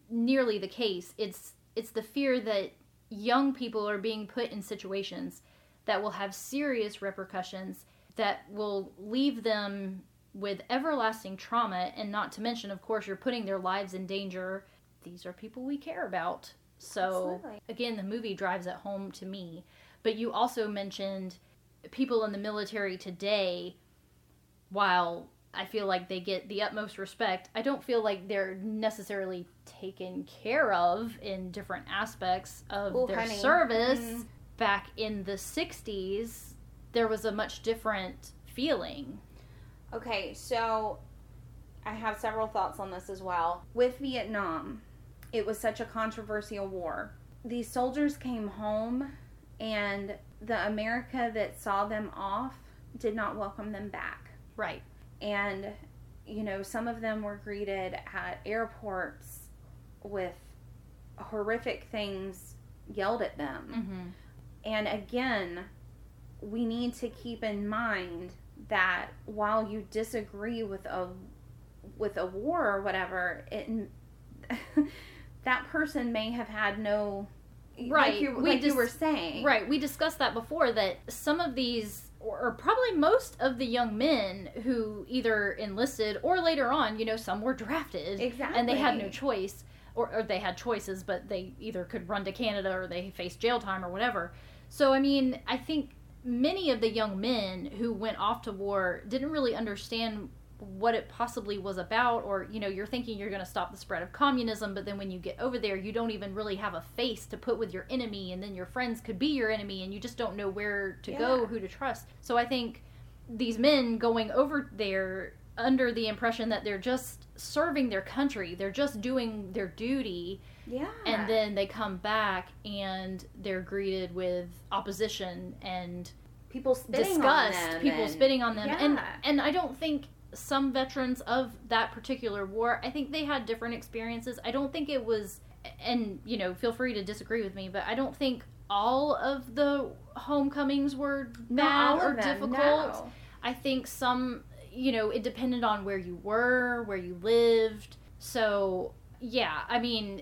nearly the case. It's it's the fear that young people are being put in situations that will have serious repercussions that will leave them with everlasting trauma. And not to mention of course you're putting their lives in danger. These are people we care about. So Absolutely. again the movie drives it home to me. But you also mentioned people in the military today while I feel like they get the utmost respect, I don't feel like they're necessarily taken care of in different aspects of Ooh, their honey. service. Mhm. Back in the 60s, there was a much different feeling. Okay, so I have several thoughts on this as well. With Vietnam, it was such a controversial war. These soldiers came home, and the America that saw them off did not welcome them back. Right. And, you know, some of them were greeted at airports with horrific things yelled at them. Mm-hmm. And again, we need to keep in mind that while you disagree with a with a war or whatever, it that person may have had no Right. like you, We like you were saying Right. We discussed that before that some of these, or, probably most of the young men who either enlisted or later on, you know, some were drafted exactly and they had no choice, or, or they had choices, but they either could run to Canada or they faced jail time or whatever. So, I mean, I think many of the young men who went off to war didn't really understand what it possibly was about or you know you're thinking you're going to stop the spread of communism but then when you get over there you don't even really have a face to put with your enemy and then your friends could be your enemy and you just don't know where to go who to trust. So i think these men going over there under the impression that they're just serving their country they're just doing their duty yeah. and then they come back and they're greeted with opposition and people spitting disgust on them people and- spitting on them. And and i don't think some veterans of that particular war. I think they had different experiences. I don't think it was and you know feel free to disagree with me but i don't think all of the homecomings were bad or them, difficult. no. i think some you know it depended on where you were where you lived. So yeah i mean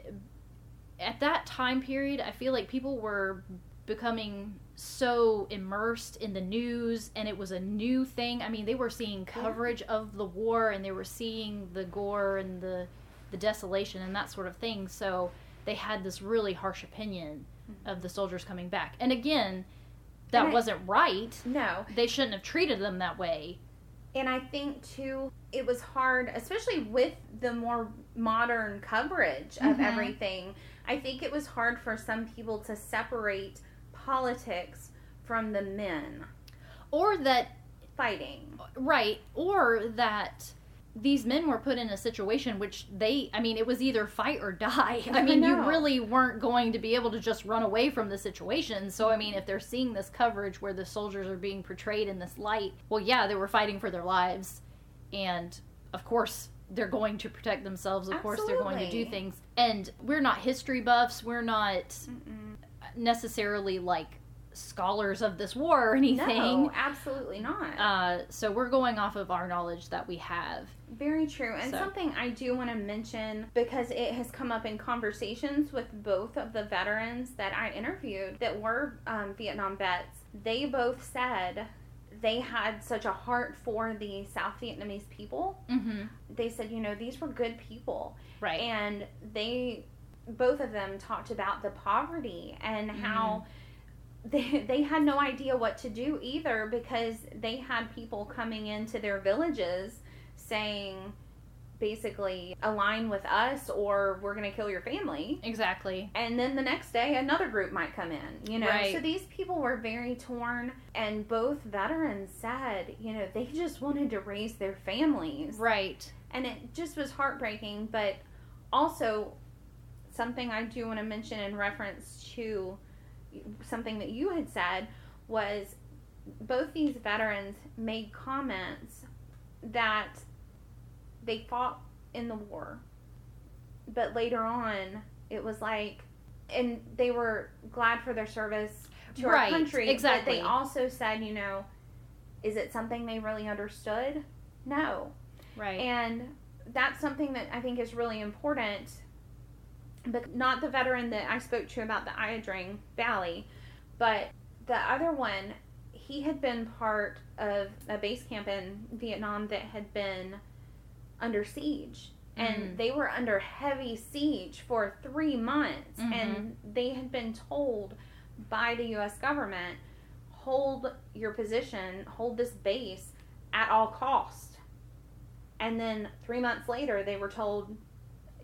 at that time period i feel like people were becoming so immersed in the news and it was a new thing. I mean they were seeing coverage of the war and they were seeing the gore and the the desolation and that sort of thing. So they had this really harsh opinion of the soldiers coming back. And again that I- wasn't right. No. They shouldn't have treated them that way. And I think too, it was hard, especially with the more modern coverage of Mhm. everything. I think it was hard for some people to separate politics from the men. Or that fighting. right or that these men were put in a situation which they i mean it was either fight or die. I I mean you really weren't going to be able to just run away from the situation. So i mean if they're seeing this coverage where the soldiers are being portrayed in this light well yeah they were fighting for their lives. And of course they're going to protect themselves. Of course they're going to do things. And we're not history buffs. We're not Mm-mm. Necessarily like scholars of this war or anything No, absolutely not. uh, so we're going off of our knowledge that we have. Very true. And So- something I do want to mention because it has come up in conversations with both of the veterans that I interviewed that were um, Vietnam vets. They both said they had such a heart for the South Vietnamese people. Mm-hmm. They said, you know, these were good people. Right. And they, both of them talked about the poverty and mm-hmm. how. They, they had no idea what to do either because they had people coming into their villages saying basically align with us or we're going to kill your family exactly. and then the next day another group might come in you know Right. so these people were very torn and both veterans said you know they just wanted to raise their families Right. and it just was heartbreaking but also something i do want to mention in reference to something that you had said was both these veterans made comments that they fought in the war but later on it was like and they were glad for their service to Right, our country exactly. but they also said you know is it something they really understood no Right. and that's something that I think is really important. But not the veteran that I spoke to about the Ia Drang Valley, but the other one, he had been part of a base camp in Vietnam that had been under siege. And Mhm. they were under heavy siege for three months. Mhm. And they had been told by the U.S. government hold your position, hold this base at all cost. And then three months later, they were told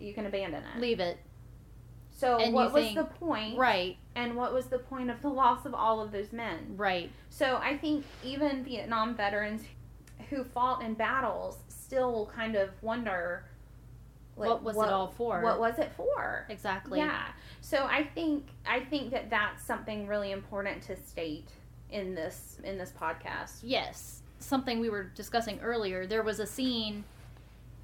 you can abandon it. Leave it. So And what was think- the point? Right. And what was the point of the loss of all of those men? Right. So I think even Vietnam veterans who fought in battles still kind of wonder like, what was it all for? what was it for exactly? yeah so i think i think that that's something really important to state in this in this podcast Yes, something we were discussing earlier. There was a scene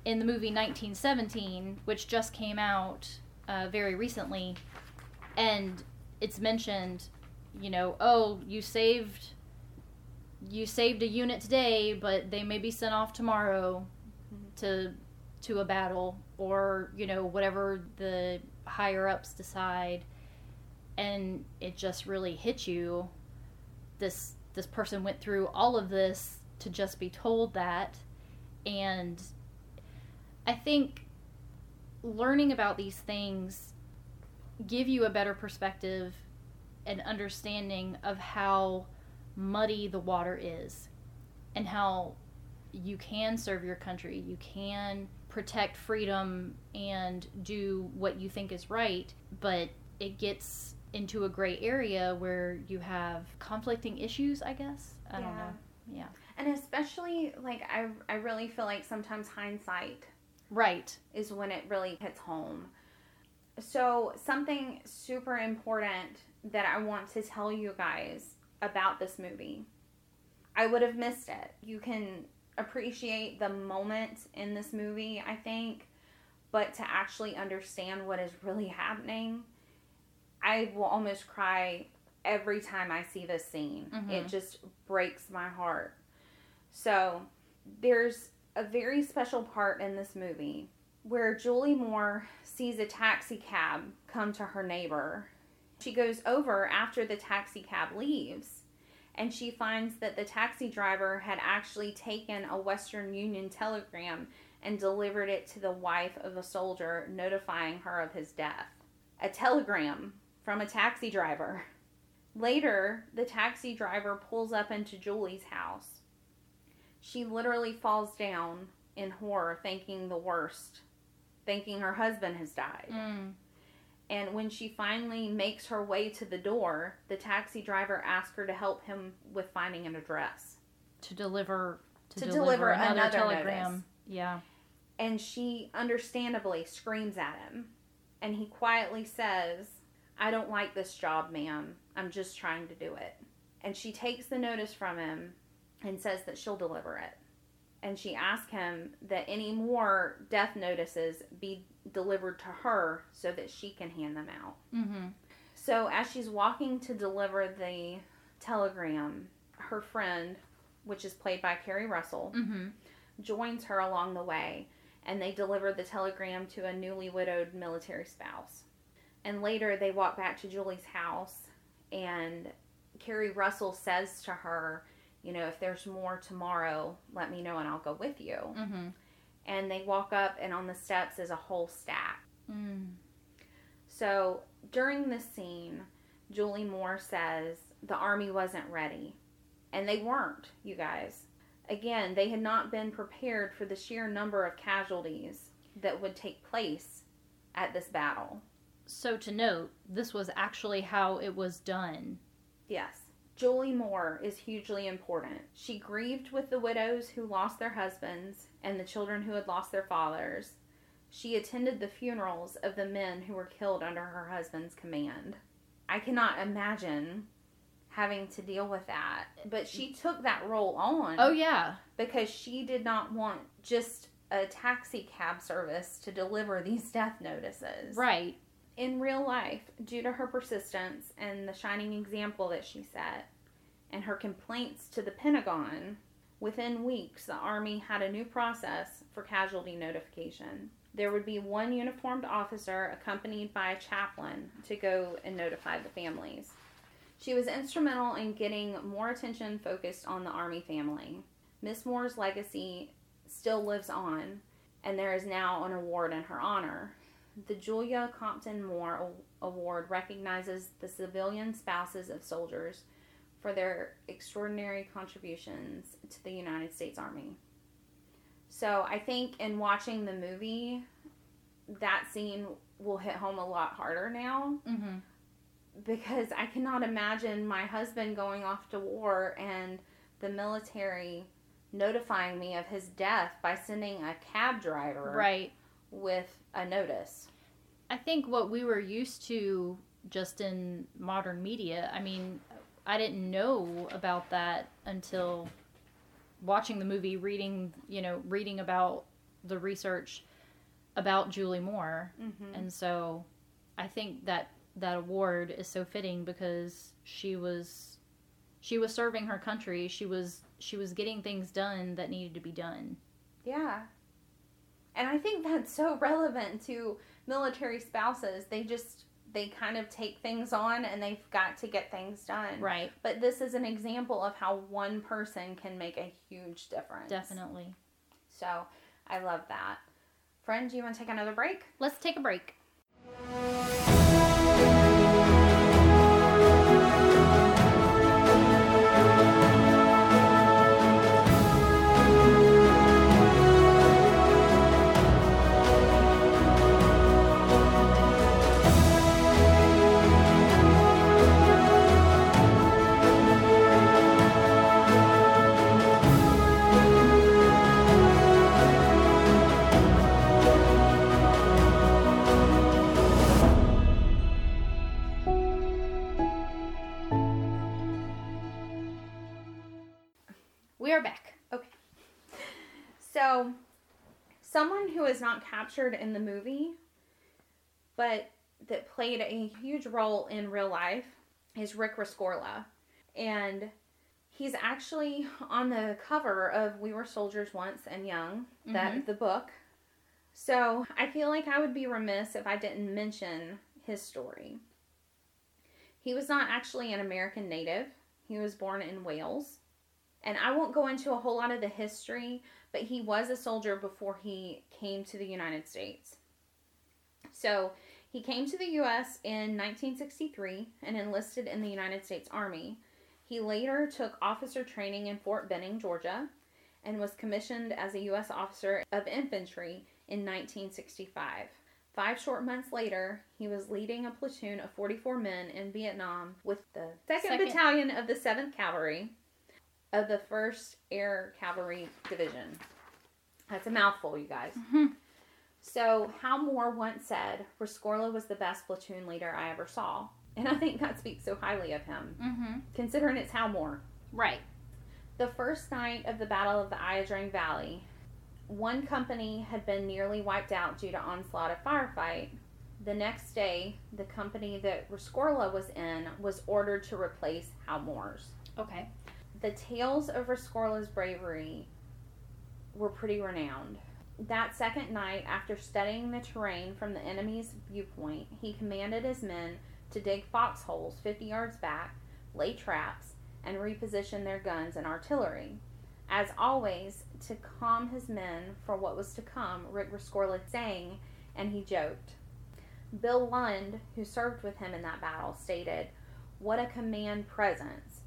in the movie 1917, which just came out uh, very recently, and it's mentioned, you know, oh, you saved, you saved a unit today, but they may be sent off tomorrow to to a battle, or you know, whatever the higher ups decide, and it just really hit you. This this person went through all of this to just be told that and i think learning about these things give you a better perspective and understanding of how muddy the water is and how you can serve your country you can protect freedom and do what you think is right but it gets into a gray area where you have conflicting issues i guess? I don't know. Yeah. And especially like i i really feel like sometimes hindsight right is when it really hits home. So, something super important that I want to tell you guys about this movie. I would have missed it. You can appreciate the moment in this movie, I think, but to actually understand what is really happening, I will almost cry every time I see this scene. Mhm. It just breaks my heart. So, there's a very special part in this movie where Julie Moore sees a taxi cab come to her neighbor. She goes over after the taxi cab leaves and she finds that the taxi driver had actually taken a Western Union telegram and delivered it to the wife of a soldier, notifying her of his death. A telegram from a taxi driver. Later, the taxi driver pulls up into Julie's house. She literally falls down in horror, thinking the worst, thinking her husband has died. mm. And when she finally makes her way to the door, the taxi driver asks her to help him with finding an address. to deliver to, To deliver, deliver another, another telegram notice. yeah And she understandably screams at him. And he quietly says, I don't like this job, ma'am. I'm just trying to do it. And she takes the notice from him and says that she'll deliver it. And she asks him that any more death notices be delivered to her so that she can hand them out. mm-hmm. So as she's walking to deliver the telegram, her friend, which is played by Keri Russell, Mm-hmm. joins her along the way, and they deliver the telegram to a newly widowed military spouse. And later they walk back to Julie's house, and Keri Russell says to her, You know, if there's more tomorrow, let me know and I'll go with you. Mm-hmm. And they walk up, and on the steps is a whole stack. Mm. So during this scene, Julie Moore says the army wasn't ready. And they weren't, you guys. Again, they had not been prepared for the sheer number of casualties that would take place at this battle. so to note this was actually how it was done Yes. Julie Moore is hugely important. She grieved with the widows who lost their husbands and the children who had lost their fathers. She attended the funerals of the men who were killed under her husband's command. I cannot imagine having to deal with that. But she took that role on oh yeah because she did not want just a taxi cab service to deliver these death notices right in real life, due to her persistence and the shining example that she set, and her complaints to the Pentagon, within weeks the Army had a new process for casualty notification. There would be one uniformed officer accompanied by a chaplain to go and notify the families. She was instrumental in getting more attention focused on the Army family. Miss Moore's legacy still lives on, and there is now an award in her honor. The Julia Compton Moore Award recognizes the civilian spouses of soldiers for their extraordinary contributions to the United States Army. So I think in watching the movie, that scene will hit home a lot harder now mm-hmm. because I cannot imagine my husband going off to war and the military notifying me of his death by sending a cab driver Right. With a notice. I think what we were used to just in modern media, I mean, I didn't know about that until watching the movie, reading, you know, reading about the research about Julie Moore. Mm-hmm. And so I think that that award is so fitting because she was she was serving her country. She was she was getting things done that needed to be done. Yeah. And I think that's so relevant to military spouses. They just they kind of take things on and they've got to get things done. Right. But this is an example of how one person can make a huge difference. Definitely. So I love that. Friend, do you want to take another break? Let's take a break. We are back. Okay. So, someone who is not captured in the movie, but that played a huge role in real life, is Rick Rescorla. And he's actually on the cover of We Were Soldiers Once and Young, that Mhm. the book. So, I feel like I would be remiss if I didn't mention his story. He was not actually an American native. He was born in Wales. And I won't go into a whole lot of the history, but he was a soldier before he came to the United States. So he came to the U.S. in 1963 and enlisted in the United States Army. He later took officer training in Fort Benning, Georgia, and was commissioned as a U.S. officer of infantry in 1965. Five short months later, he was leading a platoon of 44 men in Vietnam with the 2nd Second. Battalion of the 7th Cavalry of the 1st Air Cavalry Division. That's a mouthful, you guys. Mhm. So, Hal Moore once said, Rescorla was the best platoon leader I ever saw. And I think that speaks so highly of him, Mm-hmm. considering it's Hal Moore. Right. The first night of the Battle of the Ia Drang Valley, one company had been nearly wiped out due to onslaught of firefight. The next day, the company that Rescorla was in was ordered to replace Hal Moore's. Okay. The tales of Rescorla's bravery were pretty renowned. That second night, after studying the terrain from the enemy's viewpoint, he commanded his men to dig foxholes 50 yards back, lay traps, and reposition their guns and artillery. As always, to calm his men for what was to come, Rick Rescorla sang and he joked. Bill Lund, who served with him in that battle, stated, What a command presence!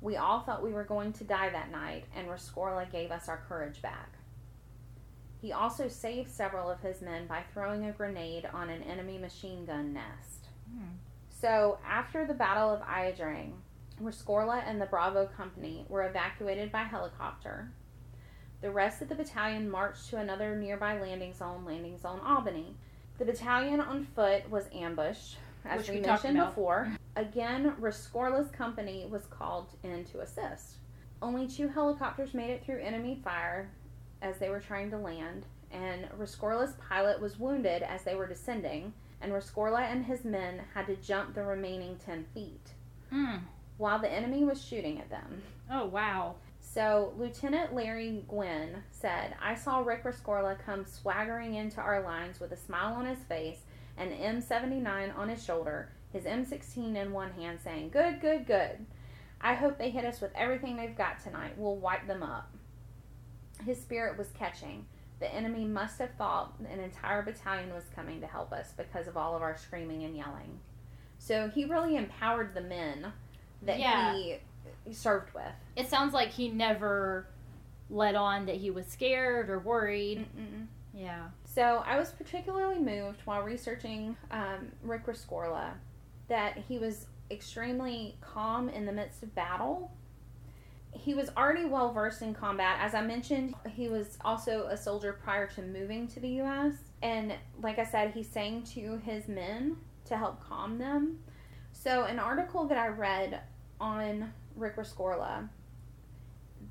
We all thought we were going to die that night, and Rescorla gave us our courage back. He also saved several of his men by throwing a grenade on an enemy machine gun nest. Hmm. So, after the Battle of Ia Drang, Rescorla and the Bravo Company were evacuated by helicopter. The rest of the battalion marched to another nearby landing zone, Landing Zone Albany. The battalion on foot was ambushed, as Which we, we mentioned before. Again, Rescorla's company was called in to assist. Only two helicopters made it through enemy fire as they were trying to land, and Rescorla's pilot was wounded as they were descending, and Rescorla and his men had to jump the remaining 10 feet Mm. while the enemy was shooting at them. Oh wow. So, Lieutenant Larry Gwin said, I saw Rick Rescorla come swaggering into our lines with a smile on his face, an M79 on his shoulder, his M16 in one hand, saying, Good, good, good. I hope they hit us with everything they've got tonight. We'll wipe them up. His spirit was catching. The enemy must have thought an entire battalion was coming to help us because of all of our screaming and yelling. So he really empowered the men that Yeah. he served with. It sounds like he never let on that he was scared or worried. Mm-mm. Yeah. So I was particularly moved while researching um, Rick Rescorla that he was extremely calm in the midst of battle. he was already well versed in combat. As I mentioned, he was also a soldier prior to moving to the U.S. And like I said, he sang to his men to help calm them. So, an article that I read on Rick Rescorla,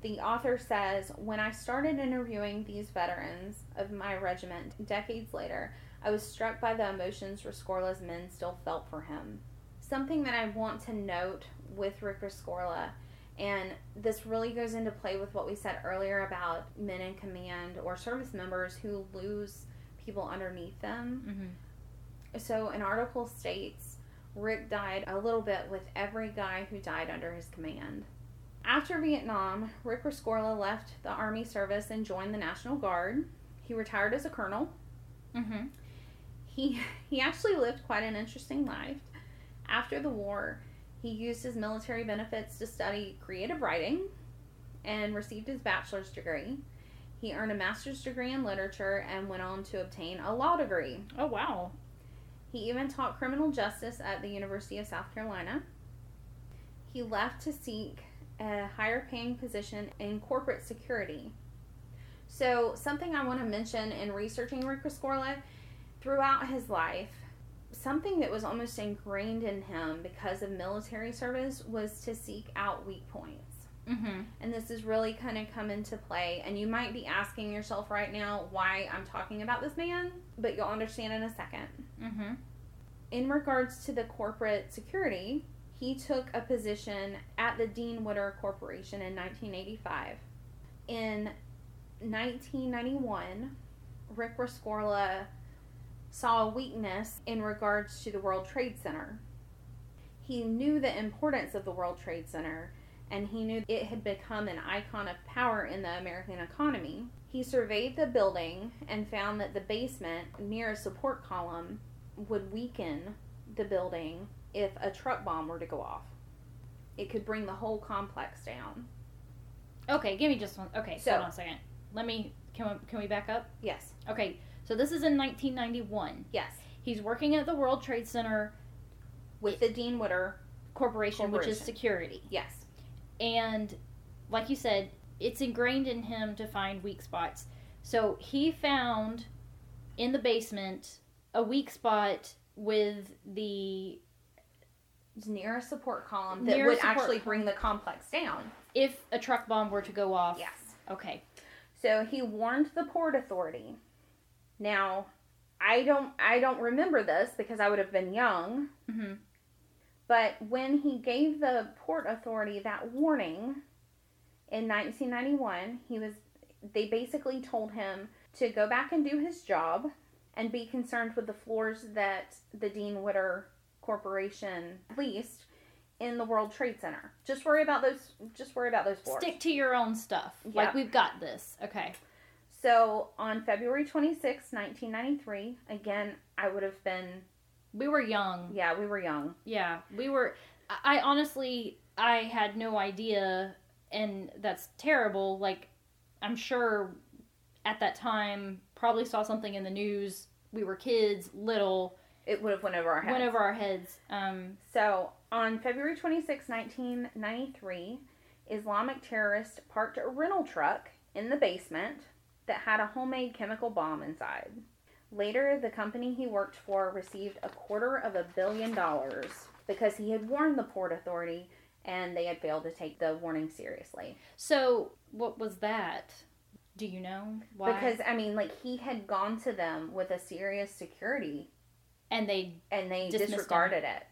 the author says, When I started interviewing these veterans of my regiment decades later, I was struck by the emotions Rescorla's men still felt for him. Something that I want to note with Rick Rescorla, and this really goes into play with what we said earlier about men in command or service members who lose people underneath them. Mm-hmm. So, an article states Rick died a little bit with every guy who died under his command. After Vietnam, Rick Rescorla left the Army service and joined the National Guard. He retired as a colonel. Mm-hmm. He he actually lived quite an interesting life. After the war, he used his military benefits to study creative writing and received his bachelor's degree. He earned a master's degree in literature and went on to obtain a law degree. Oh wow. He even taught criminal justice at the University of South Carolina. He left to seek a higher paying position in corporate security. So, something I want to mention in researching Rick throughout his life, something that was almost ingrained in him because of military service was to seek out weak points. Mm-hmm. And this has really kind of come into play. And you might be asking yourself right now why I'm talking about this man, but you'll understand in a second. Mm-hmm. In regards to the corporate security, he took a position at the Dean Witter Corporation in 1985. In 1991, Rick Rescorla saw a weakness in regards to the World Trade Center. He knew the importance of the World Trade Center and he knew it had become an icon of power in the American economy. He surveyed the building and found that the basement near a support column would weaken the building if a truck bomb were to go off. It could bring the whole complex down. Okay, give me just one. Okay, So- hold on a second. Let me. Can we, can we back up? Yes. Okay, so this is in 1991. Yes. He's working at the World Trade Center With the Dean Witter. Corporation, which is security. Yes. And like you said, it's ingrained in him to find weak spots. So he found in the basement a weak spot with the near a support column that Near would actually column. bring the complex down. if a truck bomb were to go off. Yes. Okay. So he warned the port authority. Now, I don't I don't remember this because I would have been young, hmm but when he gave the port authority that warning in 1991, he was they basically told him to go back and do his job and be concerned with the floors that the Dean Witter Corporation leased in the World Trade Center. Just worry about those just worry about those floors. Stick to your own stuff. Yeah. Like we've got this. Okay. So on February 26, 1993, again, I would have been, We were young. yeah, we were young. Yeah, we were. I honestly, I had no idea, and that's terrible. Like, I'm sure at that time, probably saw something in the news. We were kids, little, It would have went over our heads. went over our heads. Um, So on February 26, 1993, Islamic terrorists parked a rental truck in the basement that had a homemade chemical bomb inside. Later, the company he worked for received a quarter of a billion dollars because he had warned the Port Authority and they had failed to take the warning seriously. so what was that? Do you know why? Because I mean, like he had gone to them with a serious security, and they and they disregarded it.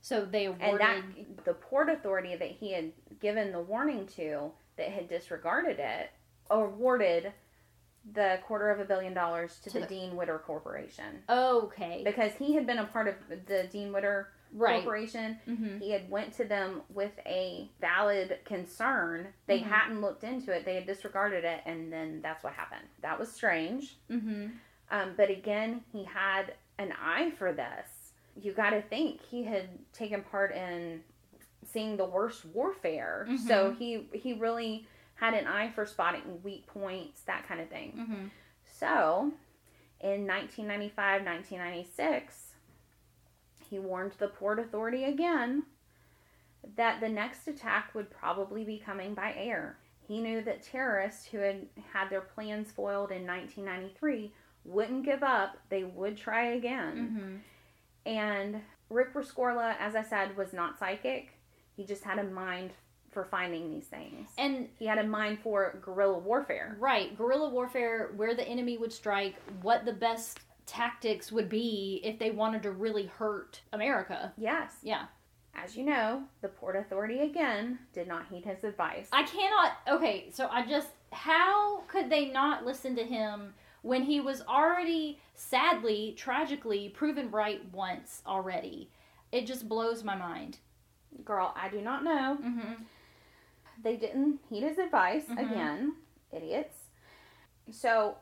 so they And that the port authority that he had given the warning to, that had disregarded it, awarded the quarter of a billion dollars to, To the, the- Dean Witter Corporation okay, because he had been a part of the Dean Witter right. Corporation. hmm He had went to them with a valid concern. They Mhm. hadn't looked into it. They had disregarded it, and then that's what happened. That was strange. hmm Um, but again, he had an eye for this. You got to think he had taken part in seeing the worst warfare, so he he really had an eye for spotting weak points, that kind of thing. hmm So, in 1995, 1996, he warned the Port Authority again that the next attack would probably be coming by air. He knew that terrorists who had had their plans foiled in 1993 wouldn't give up, they would try again. Mm-hmm. And Rick Rescorla, as I said, was not psychic. He just had a mind for finding these things. And He had a mind for guerrilla warfare. right, guerrilla warfare, where the enemy would strike, what the best tactics would be if they wanted to really hurt America. Yes. Yeah. As you know, the Port Authority again did not heed his advice. I cannot. Okay, so I just. How could they not listen to him when he was already, sadly, tragically proven right once already? It just blows my mind. Girl, I do not know. Mm-hmm. They didn't heed his advice Mhm. again. Idiots. So,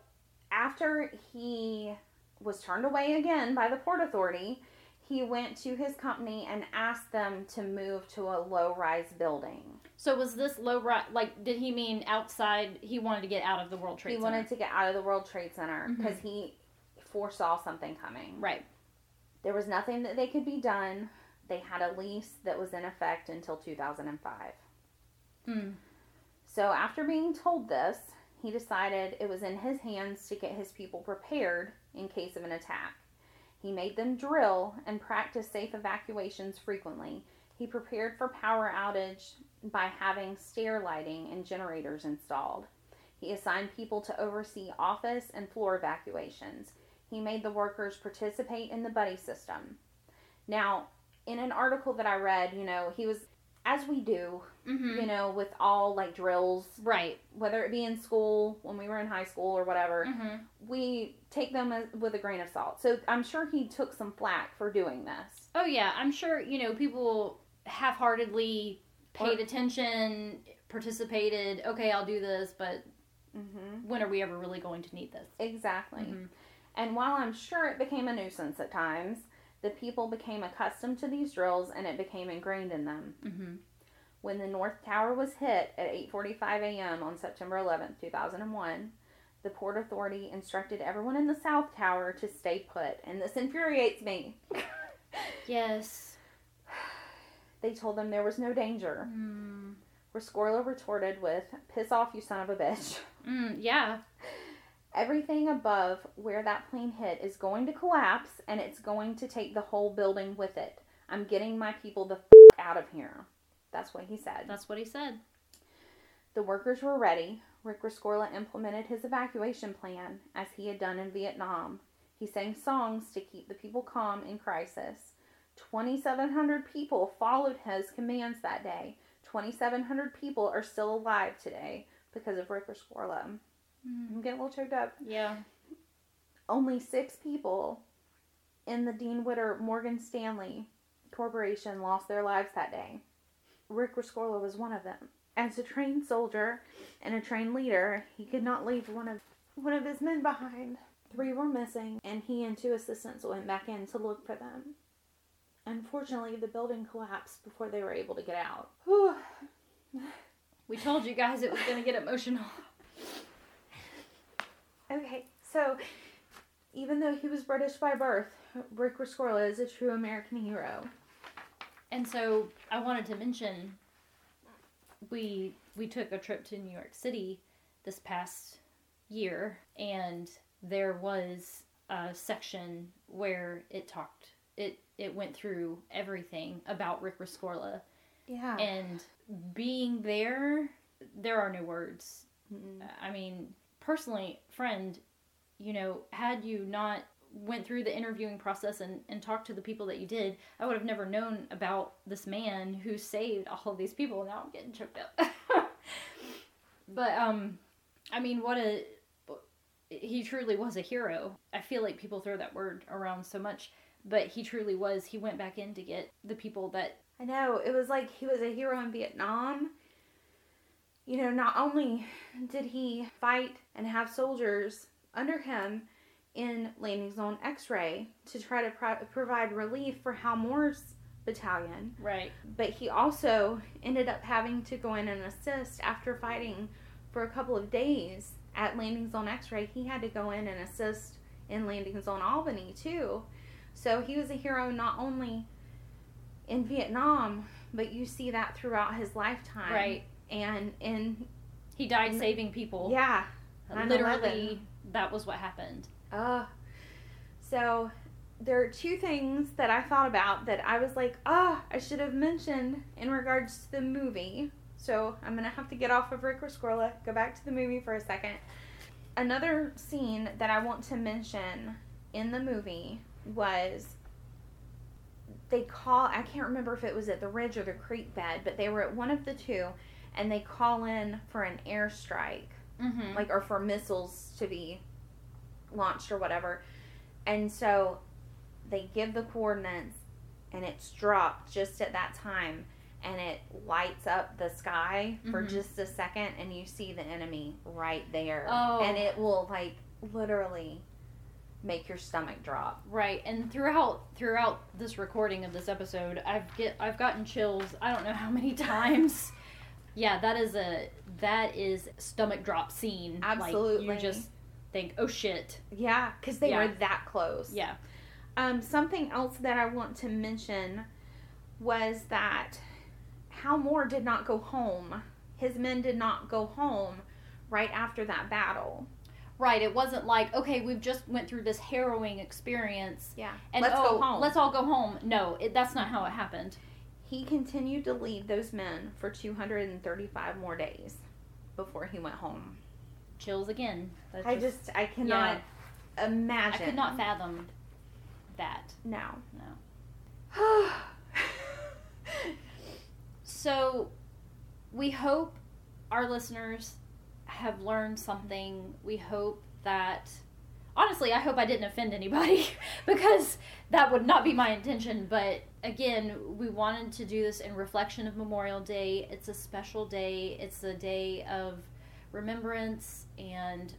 after he was turned away again by the Port Authority, he went to his company and asked them to move to a low rise building. So was this low-rise Like, did he mean outside? He wanted to get out of the World Trade he Center. He wanted to get out of the World Trade Center because he foresaw something coming. Right. There was nothing that they could be done. They had a lease that was in effect until 2005. Mm. So, after being told this, he decided it was in his hands to get his people prepared in case of an attack. He made them drill and practice safe evacuations frequently. He prepared for power outage by having stair lighting and generators installed. He assigned people to oversee office and floor evacuations. He made the workers participate in the buddy system. Now, in an article that I read, you know, he was, as we do, Mm-hmm. you know, with all like drills, Right. whether it be in school, when we were in high school or whatever, Mm-hmm. we take them as, with a grain of salt. So I'm sure he took some flack for doing this. Oh yeah, I'm sure you know people half-heartedly paid Or- attention, participated. Okay, I'll do this, but Mm-hmm. when are we ever really going to need this? Exactly. Mhm. And while I'm sure it became a nuisance at times, the people became accustomed to these drills and it became ingrained in them. Mm-hmm. When the North Tower was hit at 8:45 a.m. on September 11th, 2001, the Port Authority instructed everyone in the South Tower to stay put, and this infuriates me. Yes. They told them there was no danger. Mm. Rescorla retorted with, Piss off, you son of a bitch. Mm, yeah. Everything above where that plane hit is going to collapse and it's going to take the whole building with it. I'm getting my people the f- out of here. That's what he said. That's what he said. The workers were ready. Rick Rescorla implemented his evacuation plan as he had done in Vietnam. He sang songs to keep the people calm in crisis. 2,700 people followed his commands that day. 2,700 people are still alive today because of Rick Rescorla. I'm getting a little choked up. Yeah. Only six people in the Dean Witter Morgan Stanley Corporation lost their lives that day. Rick Rescorla was one of them. As a trained soldier and a trained leader, he could not leave one of one of his men behind. Three were missing, and he and two assistants went back in to look for them. Unfortunately, the building collapsed before they were able to get out. Whew. We told you guys it was going to get emotional. Okay, so even though he was British by birth, Rick Rescorla is a true American hero. And so I wanted to mention we we took a trip to New York City this past year and there was a section where it talked it it went through everything about Rick Rescorla Yeah. and being there there are no words Mm. I mean, personally, friend, you know, had you not went through the interviewing process and, and talked to the people that you did, I would have never known about this man who saved all of these people. Now I'm getting choked up. but um, I mean, what a he truly was a hero. I feel like people throw that word around so much, but he truly was. He went back in to get the people that I know. It was like he was a hero in Vietnam. You know, not only did he fight and have soldiers under him in Landing Zone X ray to try to pro- provide relief for Hal Moore's battalion, right. but he also ended up having to go in and assist after fighting for a couple of days at Landing Zone X ray. He had to go in and assist in Landing Zone Albany too. So he was a hero not only in Vietnam, but you see that throughout his lifetime. Right. And in He died saving people. yeah, Literally, that was what happened. Uh, so there are two things that I thought about that I was like, ah, I should have mentioned in regards to the movie. So I'm gonna have to get off of Rick Rescorla, go back to the movie for a second. Another scene that I want to mention in the movie was they call I can't remember if it was at the ridge or the creek bed, but they were at one of the two and they call in for an airstrike Mm-hmm. like or for missiles to be launched or whatever. And so they give the coordinates and it's dropped just at that time and it lights up the sky for Mhm. just a second and you see the enemy right there. Oh. And it will like literally make your stomach drop. Right, and throughout throughout this recording of this episode, I've get I've gotten chills. I don't know how many times. Yeah, that is a that is stomach drop scene. Like, Absolutely. you just think, oh shit. Yeah, cuz they Yeah. were that close. Yeah. Um, something else that I want to mention was that Hal Moore did not go home. His men did not go home right after that battle. Right. It wasn't like okay, we've just went through this harrowing experience, Yeah. and let's oh, go home. let's all go home. No, it, that's not how it happened. He continued to lead those men for 235 more days before he went home. Chills again. That's I just, I cannot I imagine. I could not fathom that. No. No. So, we hope our listeners have learned something. We hope that, honestly, I hope I didn't offend anybody because that would not be my intention. But again, we wanted to do this in reflection of Memorial Day. It's a special day, it's a day of remembrance, and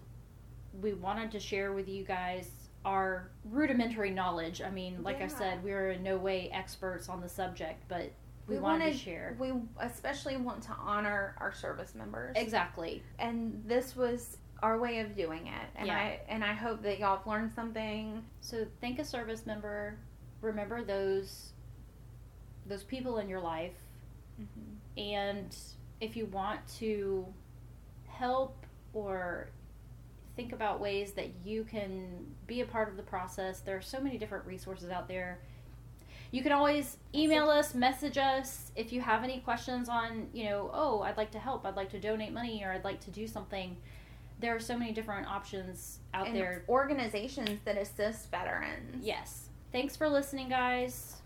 we wanted to share with you guys our rudimentary knowledge. I mean, like I said, we are in no way experts on the subject, but we, We wanted, wanted- to share. we especially want to honor our service members. Exactly. and this was our way of doing it and Yeah. i and i hope that y'all have learned something So thank a service member. Remember those those people in your life mm-hmm. and if you want to help or think about ways that you can be a part of the process, there are so many different resources out there. You can always email us, message us if you have any questions on, you know, oh, I'd like to help, I'd like to donate money, or I'd like to do something. There are so many different options out and there. organizations that assist veterans Yes. Thanks for listening, guys.